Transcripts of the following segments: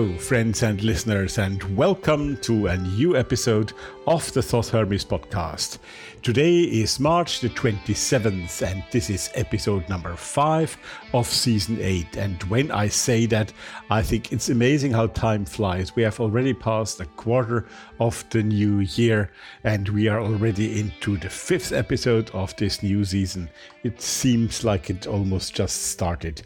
Hello, friends and listeners, and welcome to a new episode of the Thoth Hermes podcast. Today is March the 27th, and this is episode number 5 of season 8. And when I say that, I think it's amazing how time flies. We have already passed a quarter of the new year, and we are already into the fifth episode of this new season. It seems like it almost just started.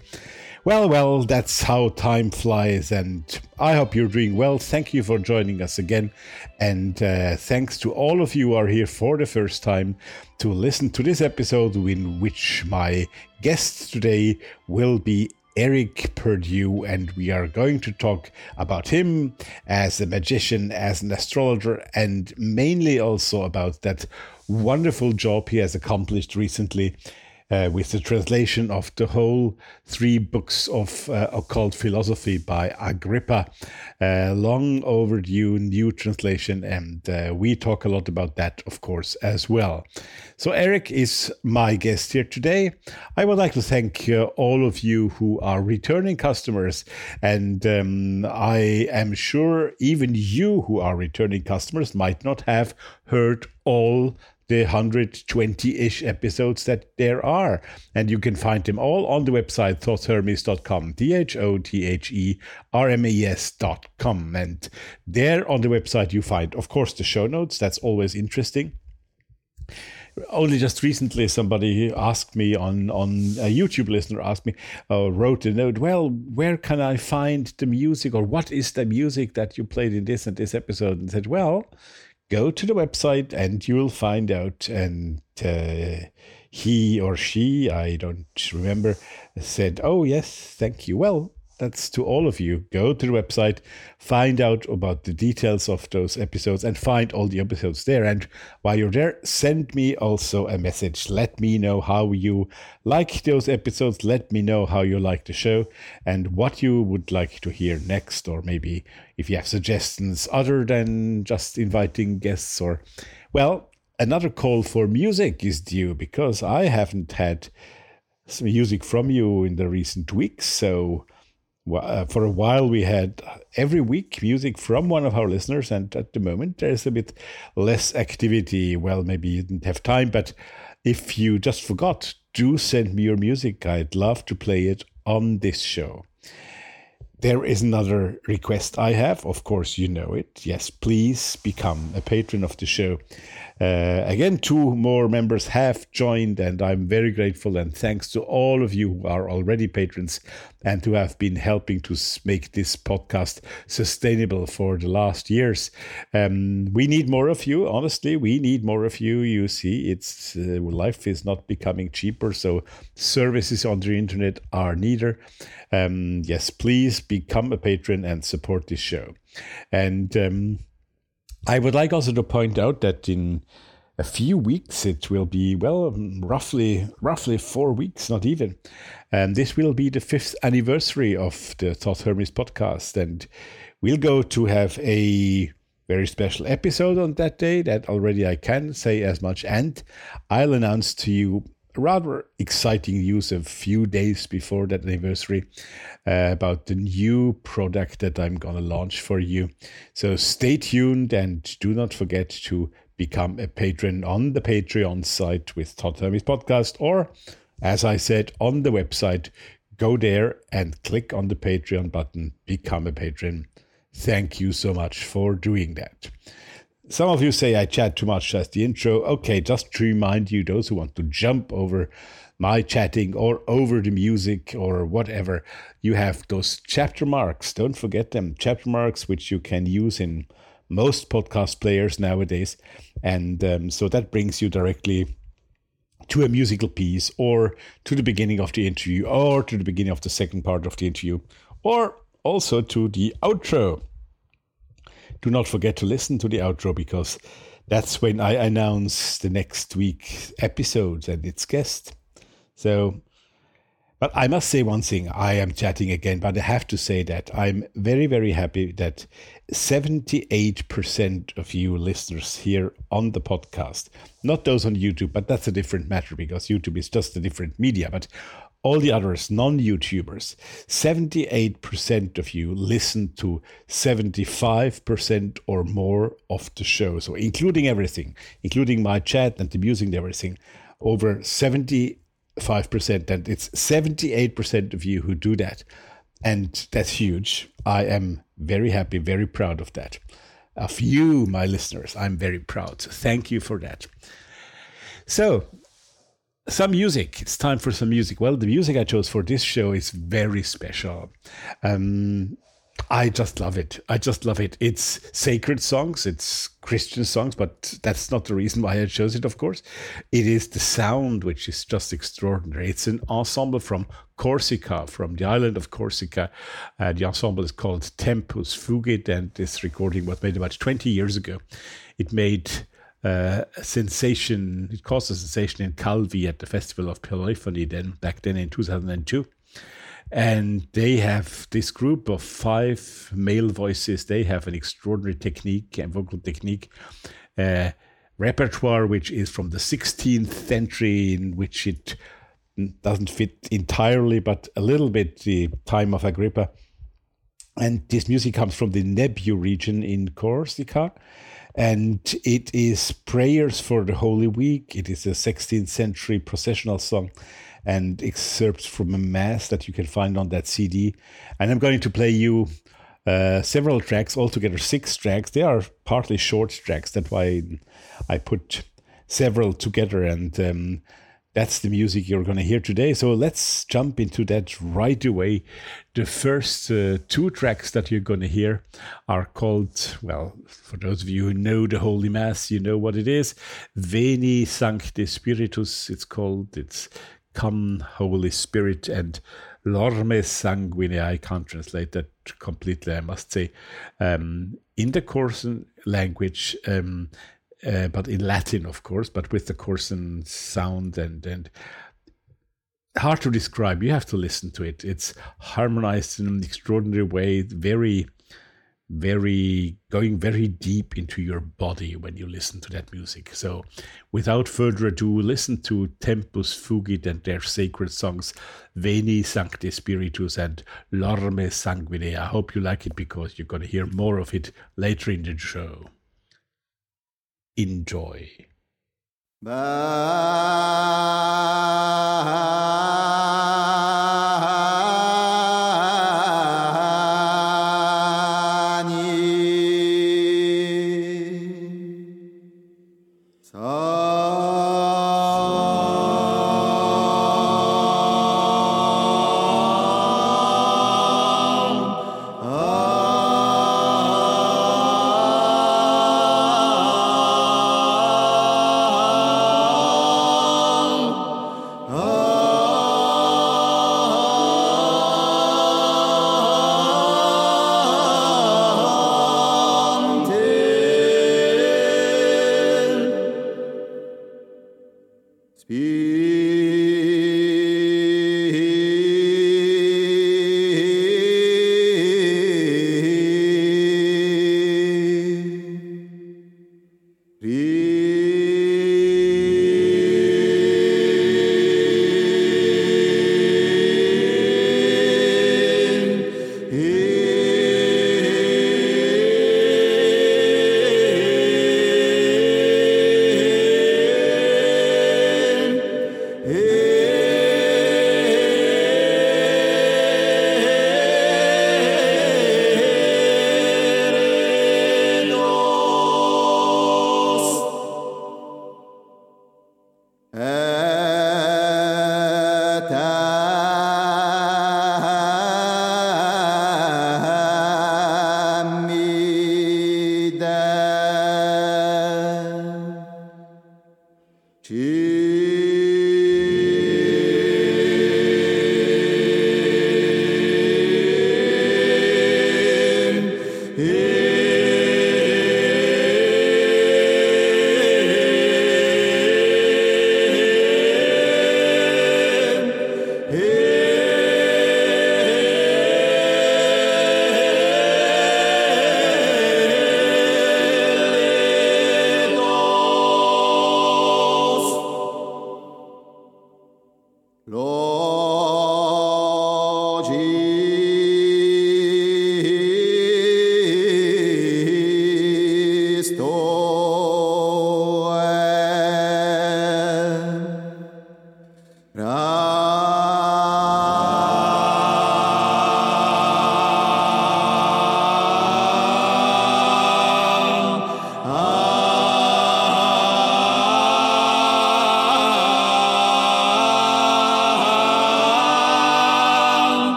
Well, well, that's how time flies, and I hope you're doing well. Thank you for joining us again, and uh, thanks to all of you who are here for the first time to listen to this episode, in which my guest today will be Eric Perdue, and we are going to talk about him as a magician, as an astrologer, and mainly also about that wonderful job he has accomplished recently uh, with the translation of the whole three books of uh, occult philosophy by Agrippa. Uh, long overdue new translation, and uh, we talk a lot about that, of course, as well. So, Eric is my guest here today. I would like to thank uh, all of you who are returning customers, and um, I am sure even you who are returning customers might not have heard all the 120-ish episodes that there are. And you can find them all on the website thothhermes.com t-h-o-t-h-e-r-m-e-s.com and there on the website you find of course the show notes. That's always interesting. Only just recently somebody asked me on on a youtube listener asked me uh, wrote a note well where can i find the music or what is the music that you played in this and this episode? And said well go to the website and you will find out. And uh, he or she, I don't remember, said, Oh, yes, thank you. Well, that's to all of you. Go to the website, find out about the details of those episodes, and find all the episodes there. And while you're there, send me also a message. Let me know how you like those episodes. Let me know how you like the show and what you would like to hear next, or maybe if you have suggestions other than just inviting guests, or well, another call for music is due because I haven't had some music from you in the recent weeks. So uh, for a while we had every week music from one of our listeners and at the moment there's a bit less activity well maybe you didn't have time but if you just forgot do send me your music i'd love to play it on this show there is another request I have. Of course, you know it. Yes, please become a patron of the show. Uh, again, two more members have joined, and I'm very grateful. And thanks to all of you who are already patrons and who have been helping to make this podcast sustainable for the last years. Um, we need more of you. Honestly, we need more of you. You see, it's uh, life is not becoming cheaper, so services on the internet are neither. Um, yes, please become a patron and support this show. And um, I would like also to point out that in a few weeks it will be well roughly roughly four weeks not even. And this will be the fifth anniversary of the Thoth Hermes podcast. And we'll go to have a very special episode on that day that already I can say as much. And I'll announce to you rather exciting news a few days before that anniversary uh, about the new product that I'm going to launch for you. So stay tuned and do not forget to become a patron on the Patreon site with Thoth Hermes Podcast or, as I said, on the website. Go there and click on the Patreon button, become a patron. Thank you so much for doing that. Some of you say I chat too much as the intro. Okay, just to remind you, those who want to jump over my chatting or over the music or whatever, you have those chapter marks. Don't forget them. Chapter marks, which you can use in most podcast players nowadays. And um, so that brings you directly to a musical piece or to the beginning of the interview or to the beginning of the second part of the interview or also to the outro. Do not forget to listen to the outro because that's when I announce the next week's episodes and its guest. So, but I must say one thing. I am chatting again, but I have to say that I'm very, very happy that 78% of you listeners here on the podcast, not those on YouTube, but that's a different matter because YouTube is just a different media, but all the others, non YouTubers, 78% of you listen to 75% or more of the show. So, including everything, including my chat and the music and everything, over 75%. And it's 78% of you who do that. And that's huge. I am very happy, very proud of that. Of you, my listeners, I'm very proud. So thank you for that. So, some music. It's time for some music. Well, the music I chose for this show is very special. Um, I just love it. I just love it. It's sacred songs, it's Christian songs, but that's not the reason why I chose it, of course. It is the sound, which is just extraordinary. It's an ensemble from Corsica, from the island of Corsica. Uh, the ensemble is called Tempus Fugit, and this recording was made about 20 years ago. It made uh, a sensation, it caused a sensation in Calvi at the Festival of Polyphony, then back then in 2002 and they have this group of five male voices they have an extraordinary technique and vocal technique uh, repertoire which is from the 16th century in which it doesn't fit entirely but a little bit the time of agrippa. And this music comes from the Nebbiu region in corsica and it is prayers for the holy week it is a 16th century processional song and excerpts from a mass that you can find on that CD. And I'm going to play you uh, several tracks, altogether six tracks. They are partly short tracks. That's why I put several together, and um, that's the music you're going to hear today. So let's jump into that right away. The first uh, two tracks that you're going to hear are called, well, for those of you who know the Holy Mass, you know what it is. Veni Sancte Spiritus, it's called. It's Come, Holy Spirit, and Lorme Sanguine. I can't translate that completely, I must say. Um, in the Corsican language, um, uh, but in Latin, of course, but with the Corsican sound and, and hard to describe. You have to listen to it. It's harmonized in an extraordinary way, very very going very deep into your body when you listen to that music. So, without further ado, listen to Tempus Fugit and their sacred songs Veni Sancte Spiritus and Lorme Sanguine. I hope you like it because you're going to hear more of it later in the show. Enjoy. Oh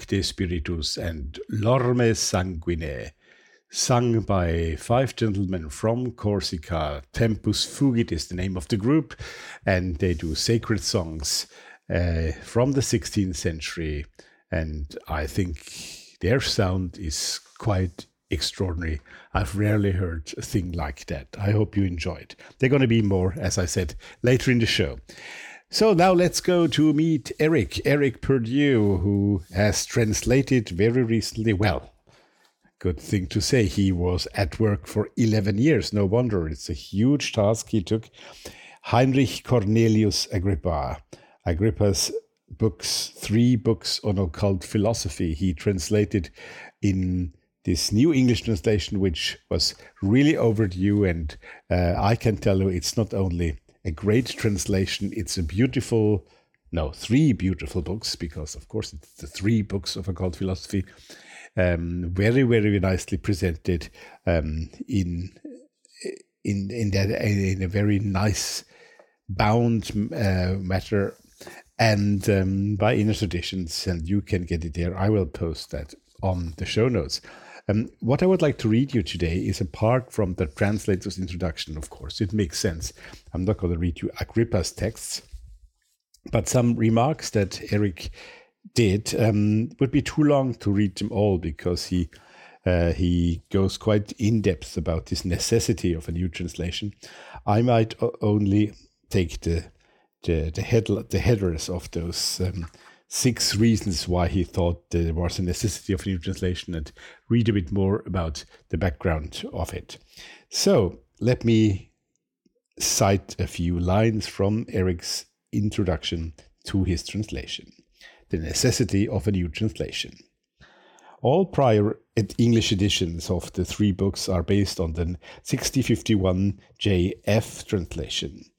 Sancte Spiritus and Lorme Sanguine, sung by five gentlemen from Corsica. Tempus Fugit is the name of the group, and they do sacred songs uh, from the 16th century. And I think their sound is quite extraordinary. I've rarely heard a thing like that. I hope you enjoyed. They're going to be more, as I said, later in the show. So now let's go to meet Eric, Eric Perdue, who has translated very recently. Well, good thing to say. He was at work for 11 years. No wonder. It's a huge task he took. Heinrich Cornelius Agrippa. Agrippa's books, three books on occult philosophy, he translated in this new English translation, which was really overdue. And uh, I can tell you, it's not only a great translation, it's a beautiful, no, three beautiful books, because of course it's the three books of occult philosophy. Um, very, very nicely presented um, in in in that in a very nice bound uh, matter. And um, by inner traditions and you can get it there. I will post that on the show notes um, what i would like to read you today is apart from the translator's introduction of course it makes sense i'm not going to read you agrippa's texts but some remarks that eric did um, would be too long to read them all because he uh, he goes quite in depth about this necessity of a new translation. I might o- only take the the the, head, the headers of those um, six reasons why he thought there was a necessity of a new translation and read a bit more about the background of it. So let me cite a few lines from Eric's introduction to his translation The Necessity of a New Translation. All prior English editions of the three books are based on the 6051 JF translation.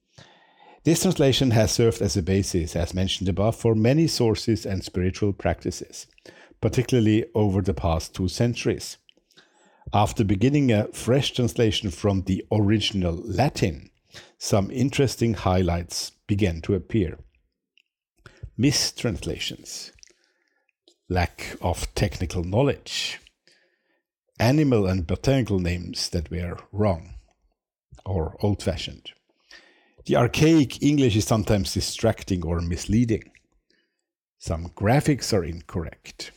This translation has served as a basis, as mentioned above, for many sources and spiritual practices, particularly over the past two centuries. After beginning a fresh translation from the original Latin, some interesting highlights began to appear. Mistranslations lack of technical knowledge, animal and botanical names that were wrong or old fashioned. The archaic English is sometimes distracting or misleading. Some graphics are incorrect.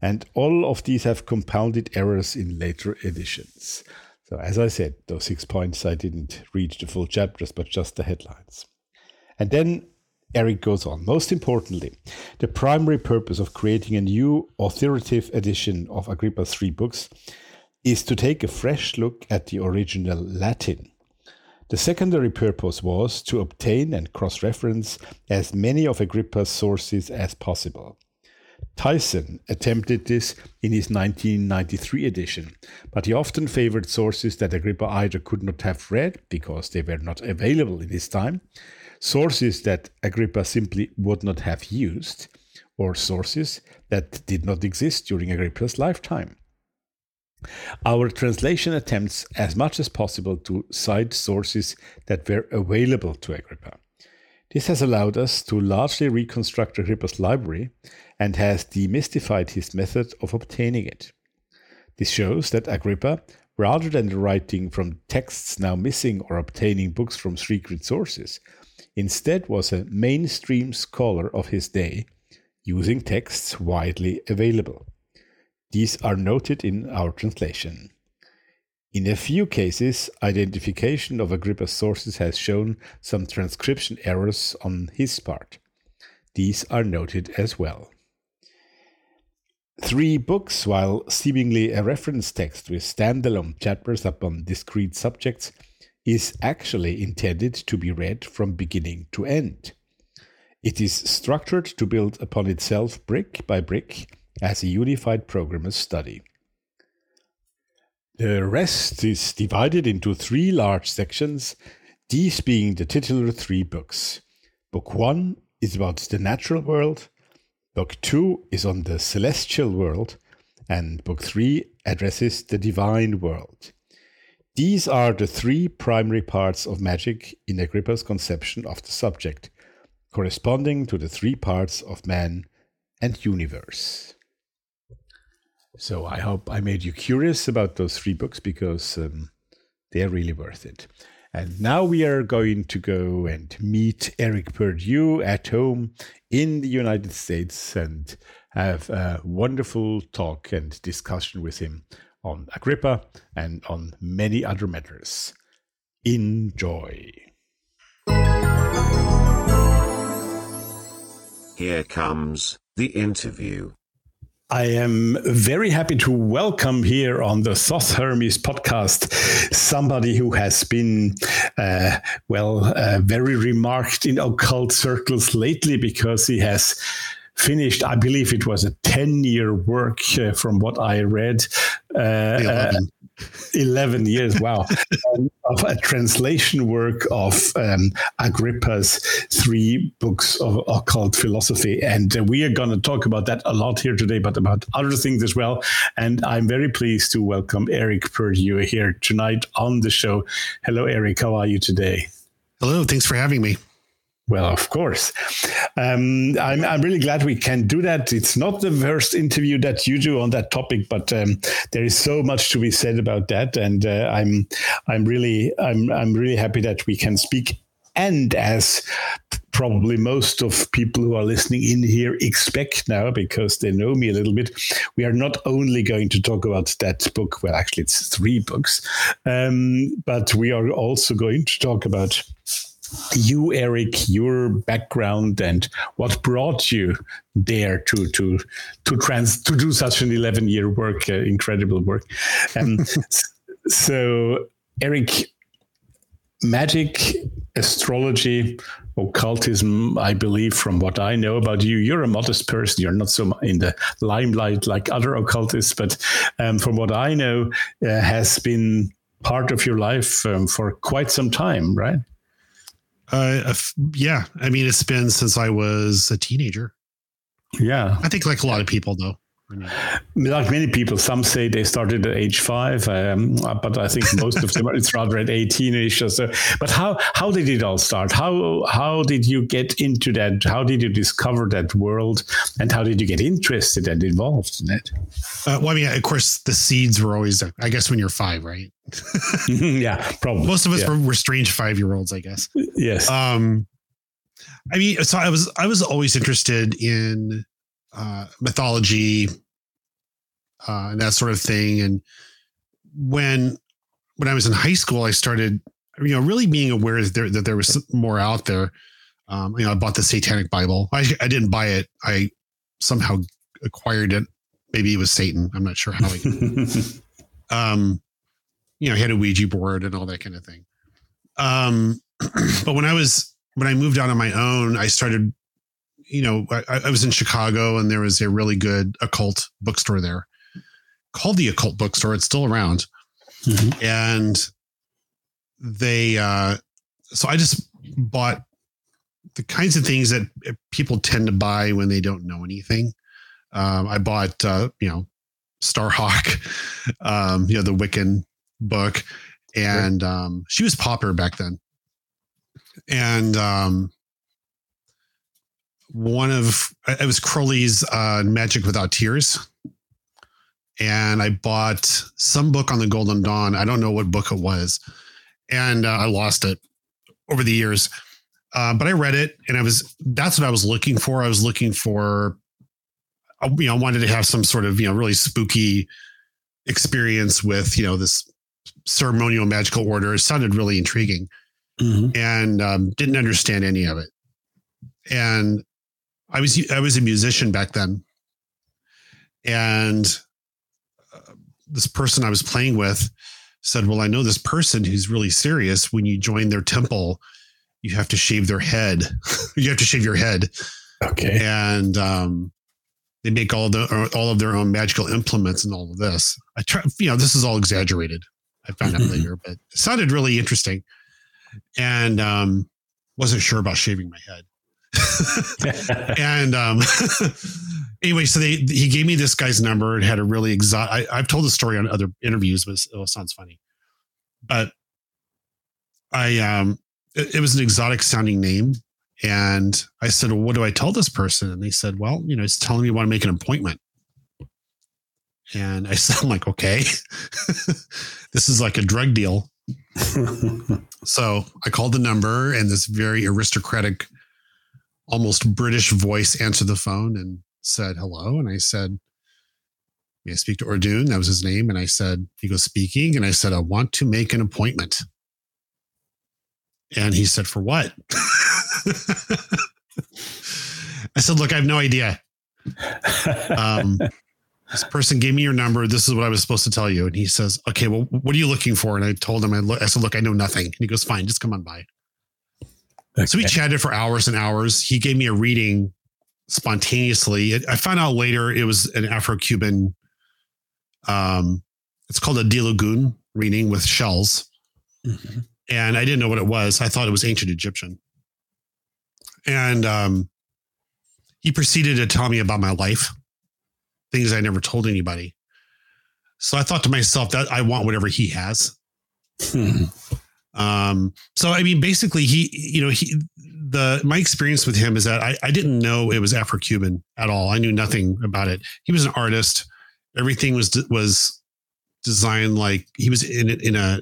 And all of these have compounded errors in later editions. So, as I said, those six points I didn't read the full chapters, but just the headlines. And then Eric goes on. Most importantly, the primary purpose of creating a new authoritative edition of Agrippa's three books is to take a fresh look at the original Latin. The secondary purpose was to obtain and cross reference as many of Agrippa's sources as possible. Tyson attempted this in his 1993 edition, but he often favored sources that Agrippa either could not have read because they were not available in his time, sources that Agrippa simply would not have used, or sources that did not exist during Agrippa's lifetime. Our translation attempts as much as possible to cite sources that were available to Agrippa. This has allowed us to largely reconstruct Agrippa's library and has demystified his method of obtaining it. This shows that Agrippa, rather than writing from texts now missing or obtaining books from secret sources, instead was a mainstream scholar of his day, using texts widely available. These are noted in our translation. In a few cases, identification of Agrippa's sources has shown some transcription errors on his part. These are noted as well. Three books, while seemingly a reference text with standalone chapters upon discrete subjects, is actually intended to be read from beginning to end. It is structured to build upon itself brick by brick as a unified program of study. The rest is divided into three large sections, these being the titular three books. Book 1 is about the natural world, Book 2 is on the celestial world, and Book 3 addresses the divine world. These are the three primary parts of magic in Agrippa's conception of the subject, corresponding to the three parts of man and universe. So I hope I made you curious about those three books because um, they're really worth it. And now we are going to go and meet Eric Perdue at home in the United States and have a wonderful talk and discussion with him on Agrippa and on many other matters. Enjoy. Here comes the interview. I am very happy to welcome here on the Thoth Hermes podcast somebody who has been, uh, well, uh, very remarked in occult circles lately because he has finished, I believe it was a 10 year work uh, from what I read. Uh, 11. 11 years, wow, um, of a translation work of um, Agrippa's three books of occult philosophy. And uh, we are going to talk about that a lot here today, but about other things as well. And I'm very pleased to welcome Eric Perdue here tonight on the show. Hello, Eric. How are you today? Hello. Thanks for having me. Well, of course. Um, I'm, I'm really glad we can do that. It's not the first interview that you do on that topic, but um, there is so much to be said about that, and uh, I'm I'm really I'm I'm really happy that we can speak. And as probably most of people who are listening in here expect now, because they know me a little bit, we are not only going to talk about that book. Well, actually, it's three books, um, but we are also going to talk about you, Eric, your background and what brought you there to to to trans to do such an eleven year work, uh, incredible work. Um, so, Eric, magic, astrology, occultism, I believe, from what I know about you, you're a modest person. You're not so in the limelight like other occultists, but um, from what I know, uh, has been part of your life um, for quite some time, right? Uh, yeah. I mean, it's been since I was a teenager. Yeah. I think like a lot of people, though. Like many people, some say they started at age five, um, but I think most of them it's rather at eighteen-ish or so. But how how did it all start? How how did you get into that? How did you discover that world, and how did you get interested and involved in it? Uh, well, I mean, of course, the seeds were always, I guess, when you're five, right? yeah, probably. Most of us yeah. were, were strange five-year-olds, I guess. Yes. Um, I mean, so I was I was always interested in uh, mythology uh, and that sort of thing. And when when I was in high school, I started, you know, really being aware that there that there was more out there. Um, you know, I bought the Satanic Bible. I I didn't buy it. I somehow acquired it. Maybe it was Satan. I'm not sure how. I, um, you know, he had a Ouija board and all that kind of thing. Um, but when I was when I moved out on my own, I started you know, I, I, was in Chicago and there was a really good occult bookstore there called the Occult Bookstore. It's still around. Mm-hmm. And they, uh, so I just bought the kinds of things that people tend to buy when they don't know anything. Um, I bought, uh, you know, Starhawk, um, you know, the Wiccan book. And um, she was popular back then. And um, one of it was Crowley's uh, Magic Without Tears, and I bought some book on the Golden Dawn. I don't know what book it was, and uh, I lost it over the years. Uh, but I read it, and I was that's what I was looking for. I was looking for, uh, you know, I wanted to have some sort of you know really spooky experience with you know this ceremonial magical order. It sounded really intriguing, mm-hmm. and um, didn't understand any of it. And I was I was a musician back then, and uh, this person I was playing with said, "Well, I know this person who's really serious. When you join their temple, you have to shave their head. you have to shave your head." Okay, and um, they make all the all of their own magical implements and all of this. I try, you know, this is all exaggerated. I found out later, but it sounded really interesting, and um, wasn't sure about shaving my head. and um, anyway, so they he gave me this guy's number and had a really exotic. I've told the story on other interviews, but it sounds funny. But I um, it, it, was an exotic sounding name, and I said, "Well, what do I tell this person?" And they said, "Well, you know, it's telling me you want to make an appointment." And I said, "I'm like, okay, this is like a drug deal." so I called the number, and this very aristocratic almost British voice answered the phone and said hello. And I said, May I speak to Ordun? That was his name. And I said, He goes, speaking. And I said, I want to make an appointment. And he said, For what? I said, Look, I have no idea. Um, this person gave me your number. This is what I was supposed to tell you. And he says, Okay, well, what are you looking for? And I told him, I, look, I said, Look, I know nothing. And he goes, Fine, just come on by. Okay. So we chatted for hours and hours. He gave me a reading spontaneously. I found out later it was an Afro Cuban. Um, it's called a Diloggun reading with shells, mm-hmm. and I didn't know what it was. I thought it was ancient Egyptian. And um, he proceeded to tell me about my life, things I never told anybody. So I thought to myself that I want whatever he has. Hmm. Um, so I mean, basically, he, you know, he, the my experience with him is that I, I didn't know it was Afro Cuban at all. I knew nothing about it. He was an artist. Everything was was designed like he was in in a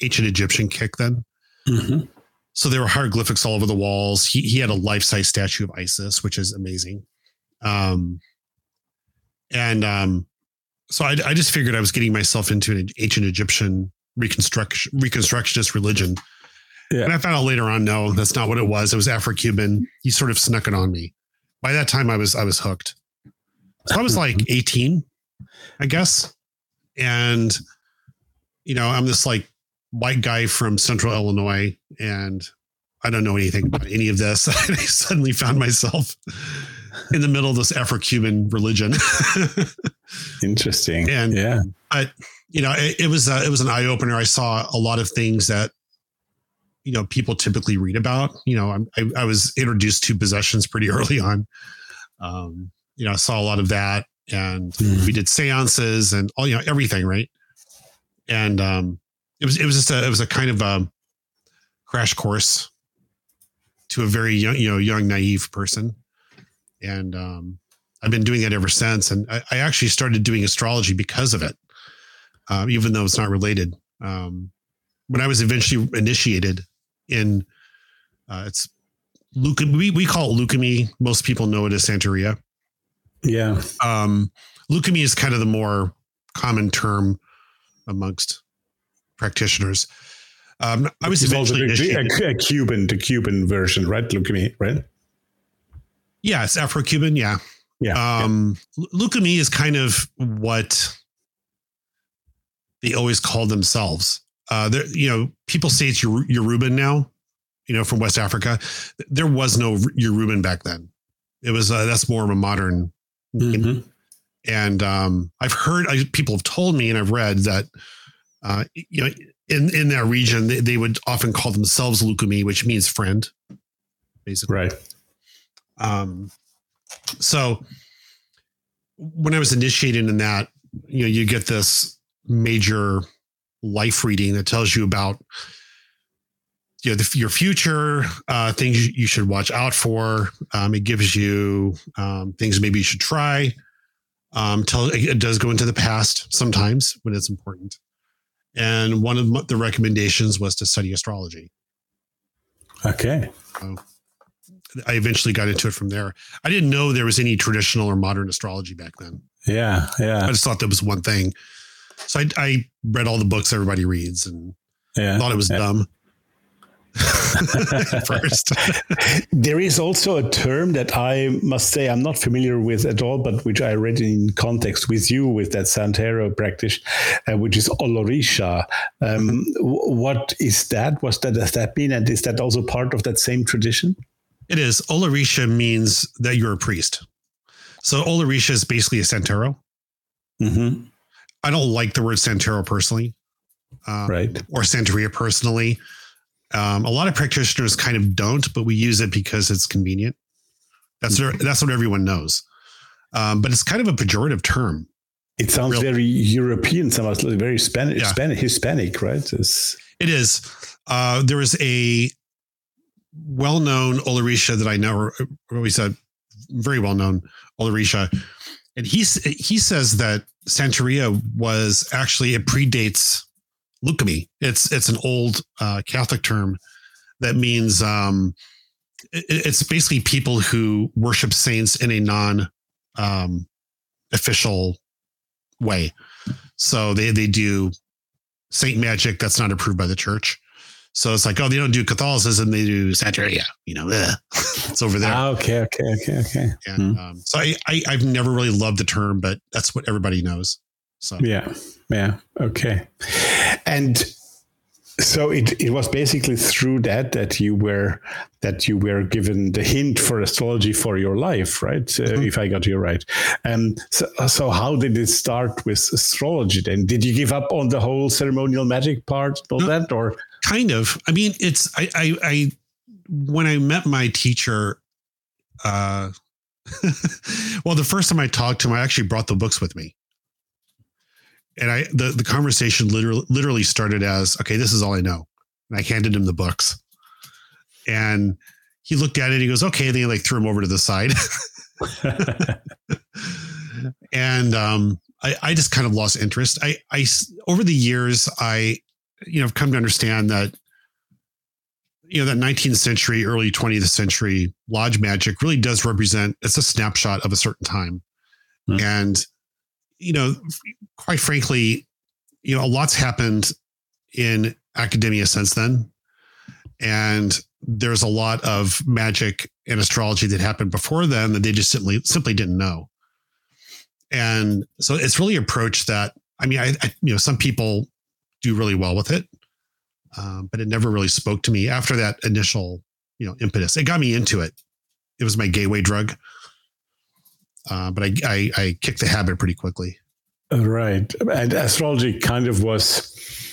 ancient Egyptian kick then. Mm-hmm. So there were hieroglyphics all over the walls. He he had a life size statue of Isis, which is amazing. Um, and um, so I, I just figured I was getting myself into an ancient Egyptian reconstruction reconstructionist religion Yeah. And I found out later on, no, that's not what it was. It was Afro-Cuban. He sort of snuck it on me. By that time I was I was hooked. So I was hmm. like 18, I guess. And you know, I'm this like white guy from central Illinois and I don't know anything about any of this. and I suddenly found myself in the middle of this Afro-Cuban religion. Interesting. And- yeah. but you know, it, it was a, it was an eye opener. I saw a lot of things that you know people typically read about. You know, I'm- I, I was introduced to possessions pretty early on. Um, you know, I saw a lot of that, and Mhm. we did seances and all you know everything, right? And um, it was it was just a it was a kind of a crash course to a very young you know young naive person, and um, I've been doing it ever since. And I, I actually started doing astrology because of it, uh, even though it's not related. Um, when I was eventually initiated in, uh, it's. We, we call it Lukumi. Most people know it as Santeria. Yeah. Um, Lukumi is kind of the more common term amongst practitioners. Um, I was eventually initiated. a, a Cuban, the Cuban version, right? Lukumi, right? Yeah, it's Afro-Cuban. Yeah. Yeah. Um, Lukumi is kind of what they always call themselves. Uh, there, you know, people say it's Yoru- Yoruban now, you know, from West Africa. There was no Yoruban back then. It was, uh, that's more of a modern. Mhm. And um, I've heard I, people have told me, and I've read that uh, you know in in that region they, they would often call themselves Lukumi, which means friend, basically. Right. Um, so when I was initiated in that, you know, you get this major life reading that tells you about you know the, your future, uh, things you- should watch out for. Um, it gives you um, things maybe you should try. Um, tell it does go into the past sometimes when it's important. And one of the recommendations was to study astrology. Okay. I eventually got into it from there. I didn't know there was any traditional or modern astrology back then. Yeah. Yeah. I just thought that was one thing. So I, I read all the books everybody reads and Yeah. thought it was yeah. dumb. First, There is also a term that I must say I'm not familiar with at all, but which I read in context with you with that Santero practice, uh, which is Olorisha. Um, what is that? What that does that mean? And is that also part of that same tradition? It is. Olorisha means that you're a priest. So Olorisha is basically a Santero. Mm-hmm. I don't like the word Santero personally. Um, Right. or Santeria personally. Um, a lot of practitioners kind of don't, but we use it because it's convenient. That's that's what everyone knows. Um, but it's kind of a pejorative term. It sounds Real- very European, like very Spanish, Yeah. Spanish Hispanic, right? It's, It is. Uh, there is a well-known Olorisha that I know, or always a very well-known Olorisha, and he's he says that Santeria was actually it predates Lukumi. It's it's an old uh, Catholic term that means um, it, it's basically people who worship saints in a non um, official way. So they they do saint magic that's not approved by the church. So it's like, oh, they don't do Catholicism, they do Santeria. You know, ugh. it's over there. Ah, okay. Okay. Okay. Okay. and um, so I, I I've never really loved the term, but that's what everybody knows. So Yeah. Yeah. Okay. and so it, it was basically through that that you were that you were given the hint for astrology for your life right uh, Mhm. if i got you right um so, so how did it start with astrology then did you give up on the whole ceremonial magic part all No. that or kind of. I mean, it's I I, I when I met my teacher, uh, well, the first time I talked to him, I actually brought the books with me. And I the, the conversation literally literally started as, okay, this is all I know. And I handed him the books. And he looked at it, he goes, okay, then he like threw him over to the side. and um, I, I just kind of lost interest. I I over the years, I, you know, have come to understand that, you know, that 19th century, early 20th century lodge magic really does represent, it's a snapshot of a certain time. Hmm. And, you know, quite frankly, you know, a lot's happened in academia since then. and there's a lot of magic and astrology that happened before then that they just simply simply didn't know. And so it's really approach that I mean, I, I you know some people do really well with it, um, but it never really spoke to me after that initial you know impetus. It got me into it. It was my gateway drug, uh, but I, I I kicked the habit pretty quickly. Right. And astrology kind of was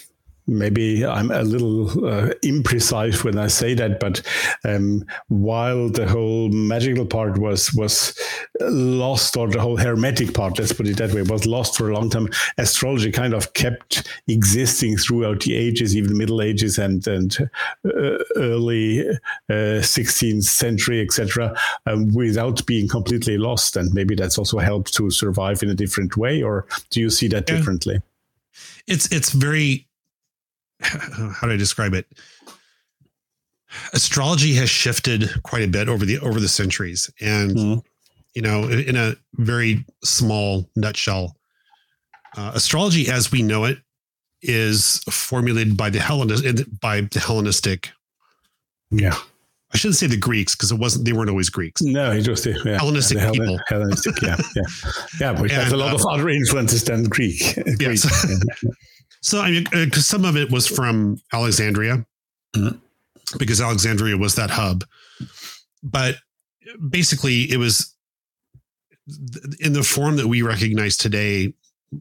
maybe I'm a little uh, imprecise when I say that, but um, while the whole magical part was was lost, or the whole hermetic part, let's put it that way, was lost for a long time, astrology kind of kept existing throughout the ages, even the Middle Ages and and uh, early uh, 16th century, etc., um, without being completely lost. And maybe that's also helped to survive in a different way. Or do you see that Yeah. differently? It's it's very how do I describe it? Astrology has shifted quite a bit over the over the centuries, and Mhm. you know, in in a very small nutshell, uh, astrology as we know it is formulated by the Hellenist by the Hellenistic. Yeah. I shouldn't say the Greeks because it wasn't. They weren't always Greeks. No, was the yeah, Hellenistic Hellen- people. Hellenistic, yeah, yeah, yeah. Which has a lot uh, of other influences than Greek. Greek. So I mean, because some of it was from Alexandria, Mhm. because Alexandria was that hub. But basically, it was in the form that we recognize today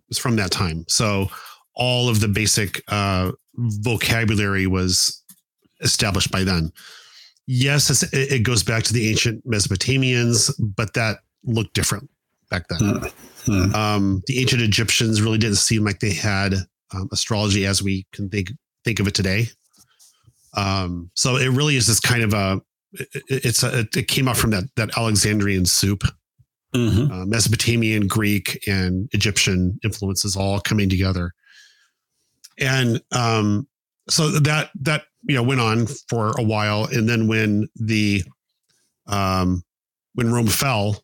was from that time. So all of the basic uh, vocabulary was established by then. Yes, it's, it goes back to the ancient Mesopotamians, but that looked different back then. Mm. Mm. Um, the ancient Egyptians really didn't seem like they had um, astrology as we can think think of it today. Um, so it really is this kind of a it- it's a it came out from that that Alexandrian soup, Mhm. uh, Mesopotamian, Greek, and Egyptian influences all coming together, and um, so that that you know went on for a while, and then when the um, when Rome fell,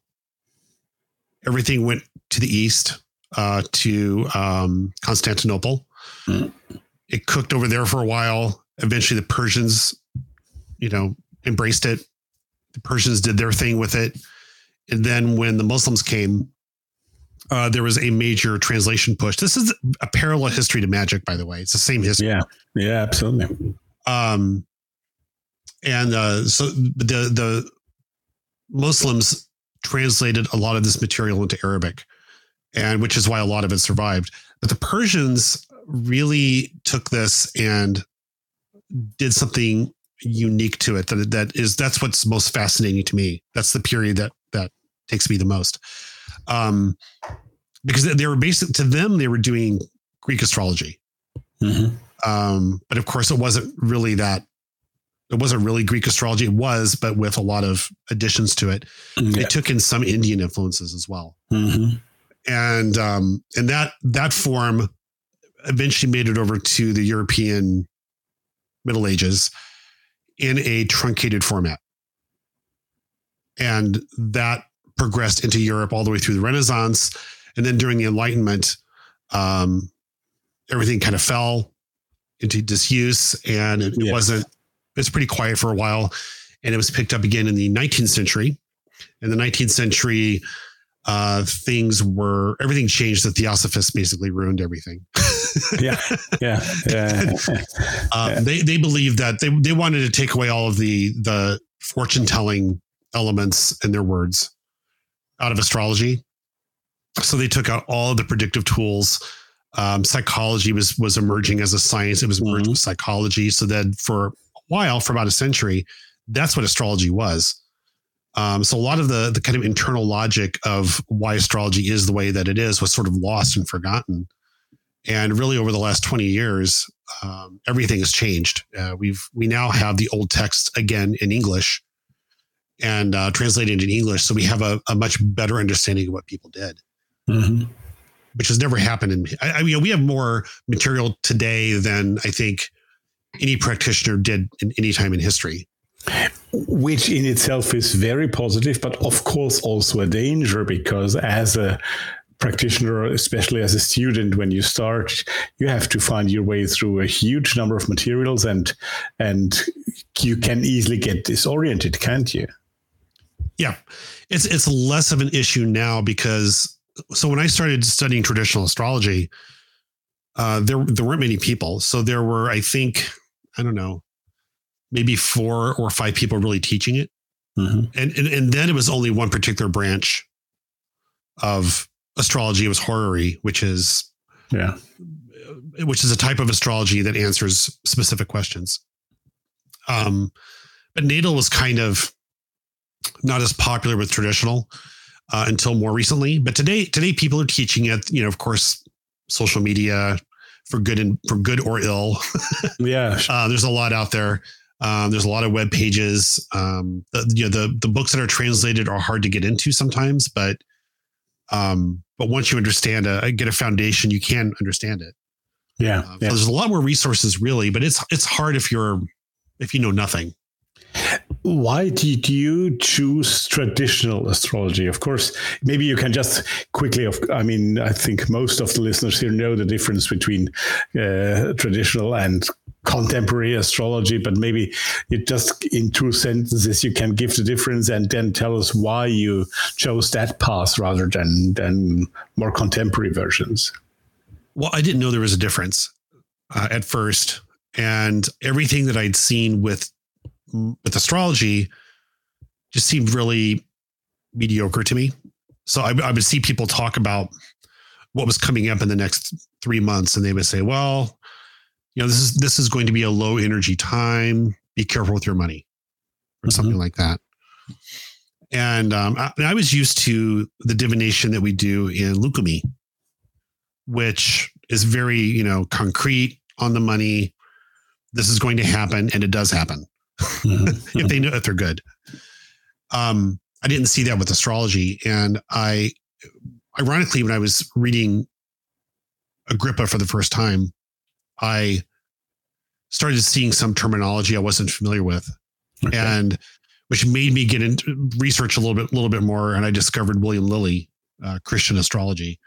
everything went to the east uh, to um, Constantinople. Mm. It cooked over there for a while. Eventually, the Persians, you know, embraced it. The Persians did their thing with it, and then when the Muslims came, uh, there was a major translation push. This is a parallel history to magic, by the way. It's the same history. Yeah, yeah, absolutely. Um, and uh, so the the Muslims translated a lot of this material into Arabic, and which is why a lot of it survived. But the Persians really took this and did something unique to it. That that is that's what's most fascinating to me. That's the period that that takes me the most. Um, because they were basic to them, they were doing Greek astrology. Mhm. Um, but of course, it wasn't really that. It wasn't really Greek astrology. It was, but with a lot of additions to it. They took in some Indian influences as well, Mhm. And um, and that that form eventually made it over to the European Middle Ages in a truncated format, and that progressed into Europe all the way through the Renaissance, and then during the Enlightenment, um, everything kind of fell into disuse, and it, it wasn't. It was pretty quiet for a while, and it was picked up again in the 19th century. In the 19th century, uh, things were everything changed. The Theosophists basically ruined everything. yeah, yeah, yeah. Um, Yeah. They they believed that they they wanted to take away all of the the fortune telling elements in their words out of astrology. So they took out all of the predictive tools. Um, psychology was was emerging as a science. It was merged Mhm. with psychology. So then for a while, for about a century, that's what astrology was. Um, so a lot of the the kind of internal logic of why astrology is the way that it is was sort of lost and forgotten. And really, over the last twenty years, um, everything has changed. Uh, we've we now have the old text again in English and uh, translated in English, so we have a, a much better understanding of what people did, Mhm. which has never happened. In I, I mean, we have more material today than I think any practitioner did in any time in history. Which in itself is very positive, but of course also a danger because as a practitioner, especially as a student, when you start, you have to find your way through a huge number of materials, and and you can easily get disoriented, can't you? Yeah, it's it's less of an issue now because so when I started studying traditional astrology, uh, there there weren't many people. So there were, I think, I don't know, maybe four or five people really teaching it, mm-hmm. and, and and then it was only one particular branch of astrology. It was horary, which is yeah, which is a type of astrology that answers specific questions. Um, but natal was kind of not as popular with traditional uh, until more recently. But today, today people are teaching it. You know, of course, social media for good and for good or ill. yeah, uh, there's a lot out there. Um, there's a lot of web pages. Um, the, you know, the the books that are translated are hard to get into sometimes, but um, but once you understand a get a foundation, you can understand it. Yeah, uh, yeah. So there's a lot more resources, really, but it's it's hard if you're if you know nothing. Why did you choose traditional astrology? Of course, maybe you can just quickly. I mean, I think most of the listeners here know the difference between uh, traditional and contemporary astrology, but maybe it just in two sentences you can give the difference and then tell us why you chose that path rather than than more contemporary versions. Well, I didn't know there was a difference uh, at first, and everything that I'd seen with with astrology just seemed really mediocre to me. So I, I would see people talk about what was coming up in the next three months, and they would say, "Well, you know, this is this is going to be a low energy time. Be careful with your money, or mm-hmm. something like that." And um, I, I, was used to the divination that we do in Lukumi, which is very, you know, concrete on the money. This is going to happen, and it does happen mm-hmm. if they know if they're good. Um, I didn't see that with astrology, and I, ironically, when I was reading Agrippa for the first time, I started seeing some terminology I wasn't familiar with, okay. and which made me get into research a little bit, a little bit more. And I discovered William Lilly, uh, Christian astrology,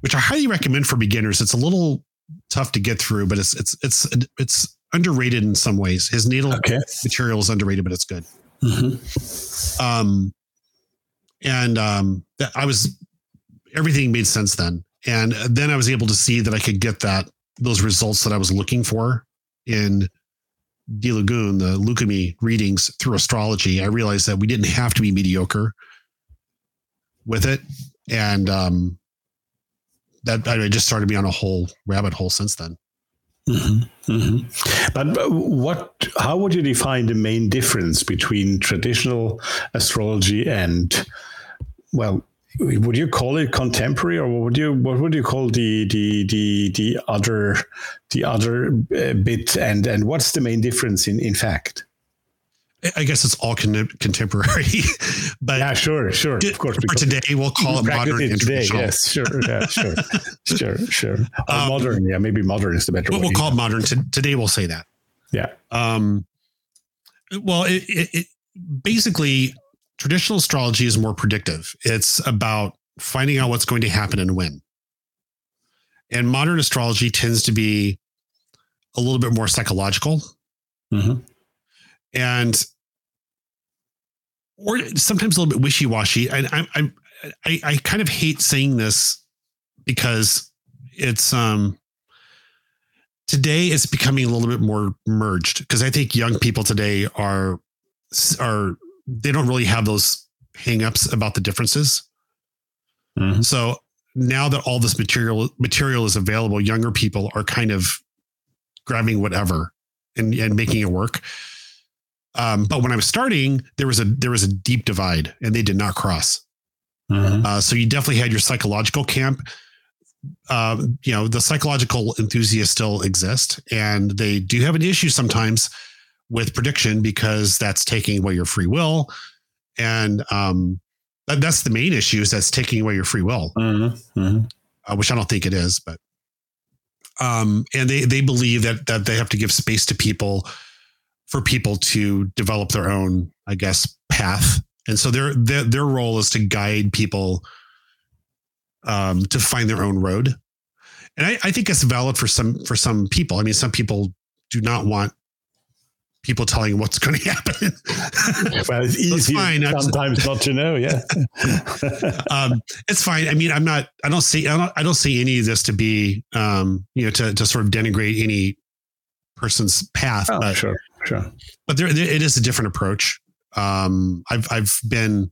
which I highly recommend for beginners. It's a little tough to get through, but it's it's it's it's underrated in some ways. His natal okay. material is underrated, but it's good. Mm-hmm. Um, and um, I was everything made sense then, and then I was able to see that I could get that those results that I was looking for in Diloggun, the Lukumi readings through astrology. I realized that we didn't have to be mediocre with it, and um, that I just started me on a whole rabbit hole since then. Mm-hmm, mm-hmm. But what? How would you define the main difference between traditional astrology and, well, would you call it contemporary, or what would you what would you call the the the the other the other uh, bit? And and what's the main difference in in fact? I guess it's all con- contemporary, but yeah, sure, sure, of course. For today, we'll call it modern it today, Yes, sure, yeah, sure, sure, sure. Um, modern, yeah, maybe modern is the better. We'll, we'll call it modern. To, today, we'll say that. Yeah. Um. Well, it, it, it basically traditional astrology is more predictive. It's about finding out what's going to happen and when. And modern astrology tends to be a little bit more psychological. Mm-hmm. And or sometimes a little bit wishy washy. And I, I, I, I kind of hate saying this because it's um today it's becoming a little bit more merged because I think young people today are are they don't really have those hangups about the differences. Mm-hmm. So now that all this material material is available, younger people are kind of grabbing whatever and, and making it work. Um, but when I was starting, there was a there was a deep divide, and they did not cross. Mm-hmm. Uh, so you definitely had your psychological camp. Uh, you know, the psychological enthusiasts still exist, and they do have an issue sometimes with prediction because that's taking away your free will, and um, that, that's the main issue is that's taking away your free will, mm-hmm. Mm-hmm. Uh, which I don't think it is, but um, and they they believe that that they have to give space to people for people to develop their own, I guess, path. And so their their their role is to guide people um, to find their own road. And I, I think it's valid for some for some people. I mean, some people do not want people telling what's going to happen. well, it's easy fine. sometimes not to know. Yeah, um, it's fine. I mean, I'm not. I don't see. I don't. I don't see any of this to be, um, you know, to to sort of denigrate any person's path. oh, but sure, sure. but there, there it is a different approach. Um, I've I've been,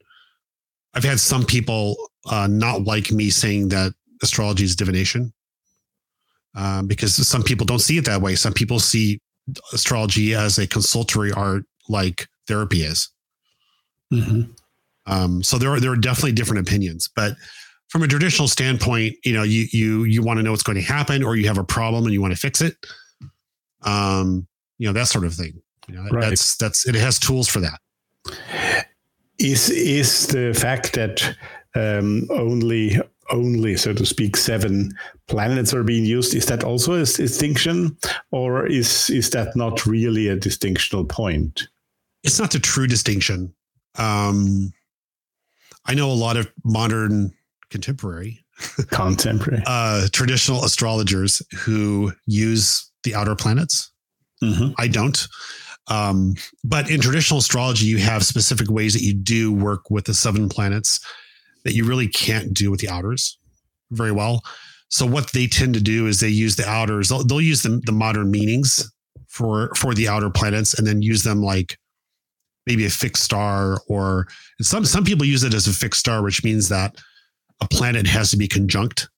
I've had some people uh, not like me saying that astrology is divination, um, because some people don't see it that way. Some people see astrology as a consultory art, like therapy is. hmm Um, so there are there are definitely different opinions, but from a traditional standpoint, you know, you you you want to know what's going to happen, or you have a problem and you want to fix it. Um, you know that sort of thing. You know, Right. that's that's it has tools for that. Is is the fact that um, only only so to speak seven planets are being used is that also a distinction, or is is that not really a distinctional point? It's not the true distinction. Um, I know a lot of modern contemporary Contemporary. uh, traditional astrologers who use the outer planets. Mhm. I don't. Um, but in traditional astrology, you have specific ways that you do work with the seven planets that you really can't do with the outers very well. So what they tend to do is they use the outers. They'll, they'll use the, the modern meanings for for the outer planets, and then use them like maybe a fixed star, or some some people use it as a fixed star, which means that a planet has to be conjunct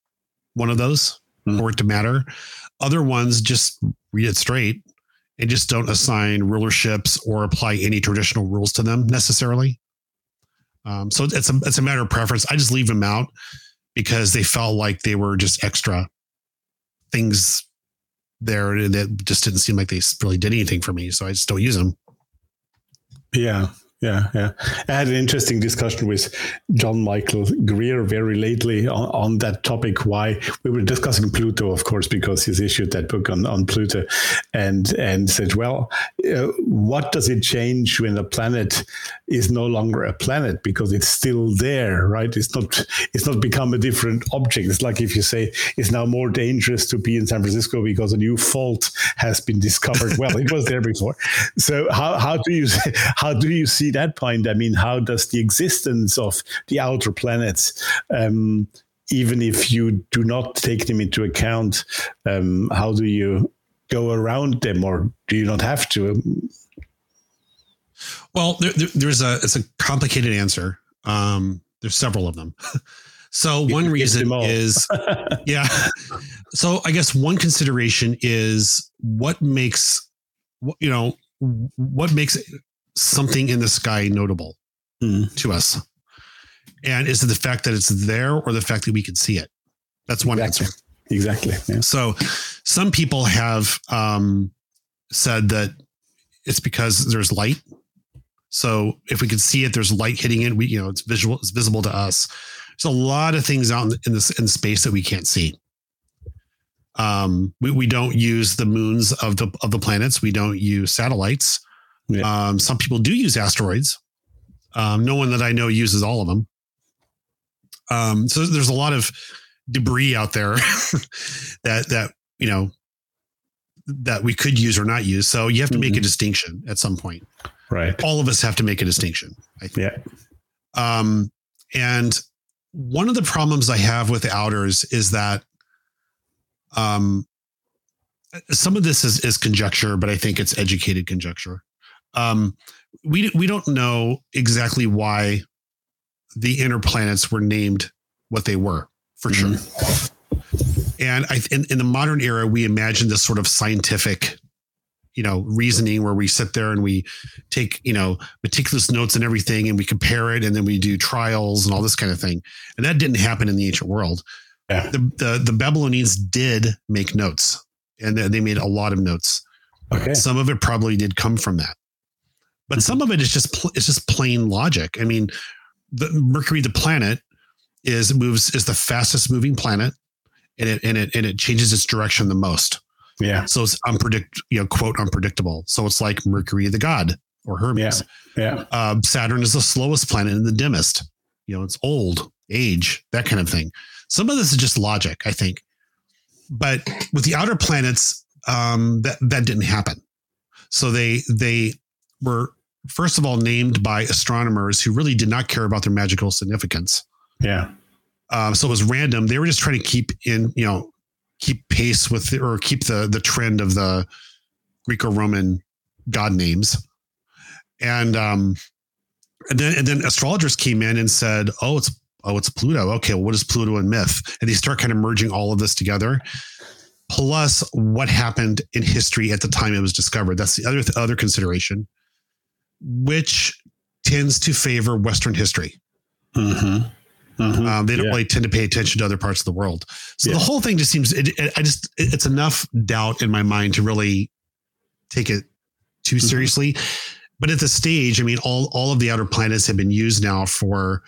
one of those Hmm. for it to matter. Other ones just read it straight and just don't assign rulerships or apply any traditional rules to them necessarily. Um, so it's a it's a matter of preference. I just leave them out because they felt like they were just extra things there and that just didn't seem like they really did anything for me. So I just don't use them. Yeah, yeah, yeah. I had an interesting discussion with John Michael Greer very lately on, on that topic. Why we were discussing Pluto, of course, because he's issued that book on, on Pluto, and and said, well, uh, what does it change when a planet is no longer a planet because it's still there, right? It's not it's not become a different object. It's like if you say it's now more dangerous to be in San Francisco because a new fault has been discovered. well, it was there before. So how how do you how do you see that point? I mean, how does the existence of the outer planets um, even if you do not take them into account, um, how do you go around them, or do you not have to? Well, there, there, there's a it's a complicated answer. Um, there's several of them. So one reason is yeah. So I guess one consideration is what makes you know what makes something in the sky notable Hmm. to us, and is it the fact that it's there or the fact that we can see it? That's one Exactly. answer. Exactly. Yeah. So some people have um, said that it's because there's light. So if we can see it, there's light hitting it. We, you know, it's visual, it's visible to us. There's a lot of things out in, in this in space that we can't see. Um, we, we don't use the moons of the of the planets. We don't use satellites. Yeah. Um, some people do use asteroids. Um, no one that I know uses all of them. Um, so there's a lot of debris out there that that you know that we could use or not use. So you have to make a Mhm. distinction at some point. Right. All of us have to make a distinction. I think. Yeah. Um, and one of the problems I have with the outers is that um, some of this is, is conjecture, but I think it's educated conjecture. Um, we we don't know exactly why the inner planets were named what they were for sure. And I in, in the modern era, we imagine this sort of scientific, you know, reasoning where we sit there and we take, you know, meticulous notes and everything and we compare it and then we do trials and all this kind of thing. And that didn't happen in the ancient world. Yeah. The the, the Babylonians did make notes and they they made a lot of notes. Okay. Some of it probably did come from that, but some of it is just pl- it's just plain logic. I mean, the Mercury, the planet, is moves is the fastest moving planet, and it and it and it changes its direction the most. Yeah. So it's unpredict you know quote unpredictable. So it's like Mercury, the god, or Hermes. Yeah. Um, Saturn is the slowest planet and the dimmest. You know, it's old, age, that kind of thing. Some of this is just logic, I think. But with the outer planets, um, that that didn't happen. So they they were first of all named by astronomers who really did not care about their magical significance. Yeah. Um, so it was random. They were just trying to keep in, you know, keep pace with the, or keep the the trend of the Greek or Roman god names. And um, and then and then astrologers came in and said, "Oh, it's oh, it's Pluto. Okay, well, what is Pluto in myth?" And they start kind of merging all of this together. Plus, what happened in history at the time it was discovered. That's the other other consideration, which tends to favor Western history. Mm-hmm. Mm-hmm. Um, they don't Yeah. really tend to pay attention to other parts of the world. So Yeah. the whole thing just seems. It, it, I just it- it's enough doubt in my mind to really take it too Mhm. seriously. But at the stage, I mean, all all of the outer planets have been used now for.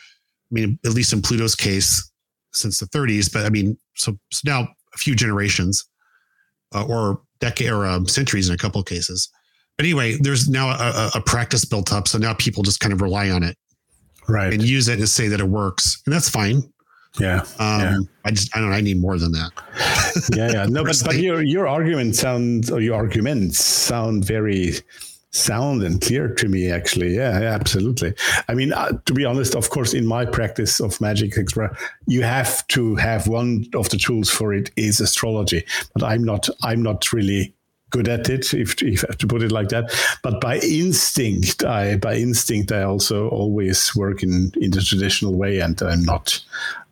I mean, at least in Pluto's case, since the 30s. But I mean, so, so now a few generations, uh, or decade or um, centuries in a couple of cases. But anyway, there's now a, a, practice built up, so now people just kind of rely on it Right. and use it and say that it works, and that's fine. yeah. Um, Yeah. I just I don't. I need more than that. yeah, yeah. No, but, but your your argument sound or your arguments sound very sound and clear to me. Actually, yeah, yeah, absolutely. I mean, uh, to be honest, of course, in my practice of magic, you have to have one of the tools for it is astrology. But I'm not. I'm not really good at it, if, if I have to put it like that. But by instinct, I by instinct I also always work in in the traditional way, and I'm not.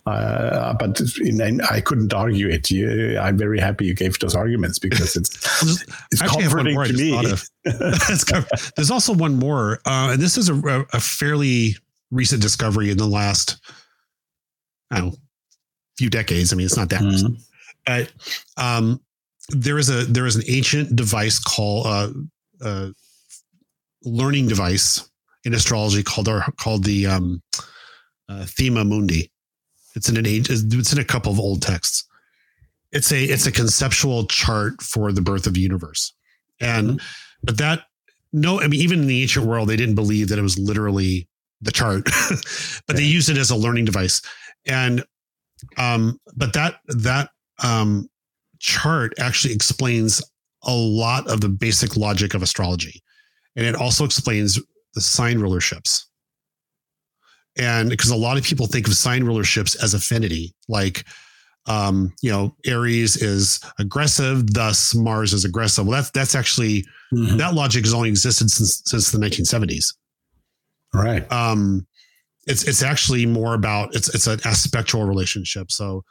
Uh, but in, I couldn't argue it. You, I'm very happy you gave those arguments because it's it's actually comforting to me. thought of. It's com- There's also one more, uh, and this is a, a, fairly recent discovery in the last, I don't know, few decades. I mean, it's not that Mhm. recent. But um, there is a there is an ancient device called uh, uh, learning device in astrology called our, called the um, uh, Thema Mundi. It's in an age. It's in a couple of old texts. It's a it's a conceptual chart for the birth of the universe, and but that no, I mean even in the ancient world they didn't believe that it was literally the chart, but they used it as a learning device, and um, but that that um chart actually explains a lot of the basic logic of astrology, and it also explains the sign rulerships. And because a lot of people think of sign rulerships as affinity like um you know aries is aggressive thus mars is aggressive. Well that's that's actually Mhm. that logic has only existed since since the 1970s Right. um it's it's actually more about it's it's an aspectual relationship. So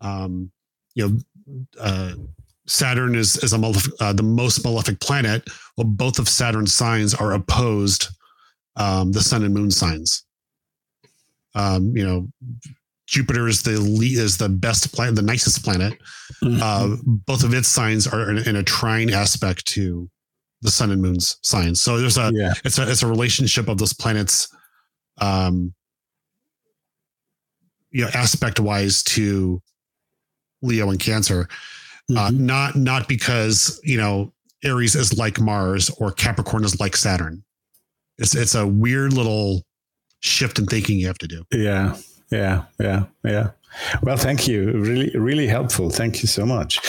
um you know uh saturn is is a uh, the most malefic planet well both of saturn's signs are opposed um the sun and moon signs um you know jupiter is the lead is the best planet the nicest planet Mhm. uh, both of its signs are in, in a trine aspect to the sun and moon's signs. So there's a yeah. it's a it's a relationship of those planets, um, you know, aspect wise to Leo and Cancer. Uh, Mhm. not not because you know Aries is like Mars or Capricorn is like Saturn. It's it's a weird little shift in thinking you have to do. Yeah, yeah, yeah, yeah. Well, thank you. Really, really helpful. Thank you so much.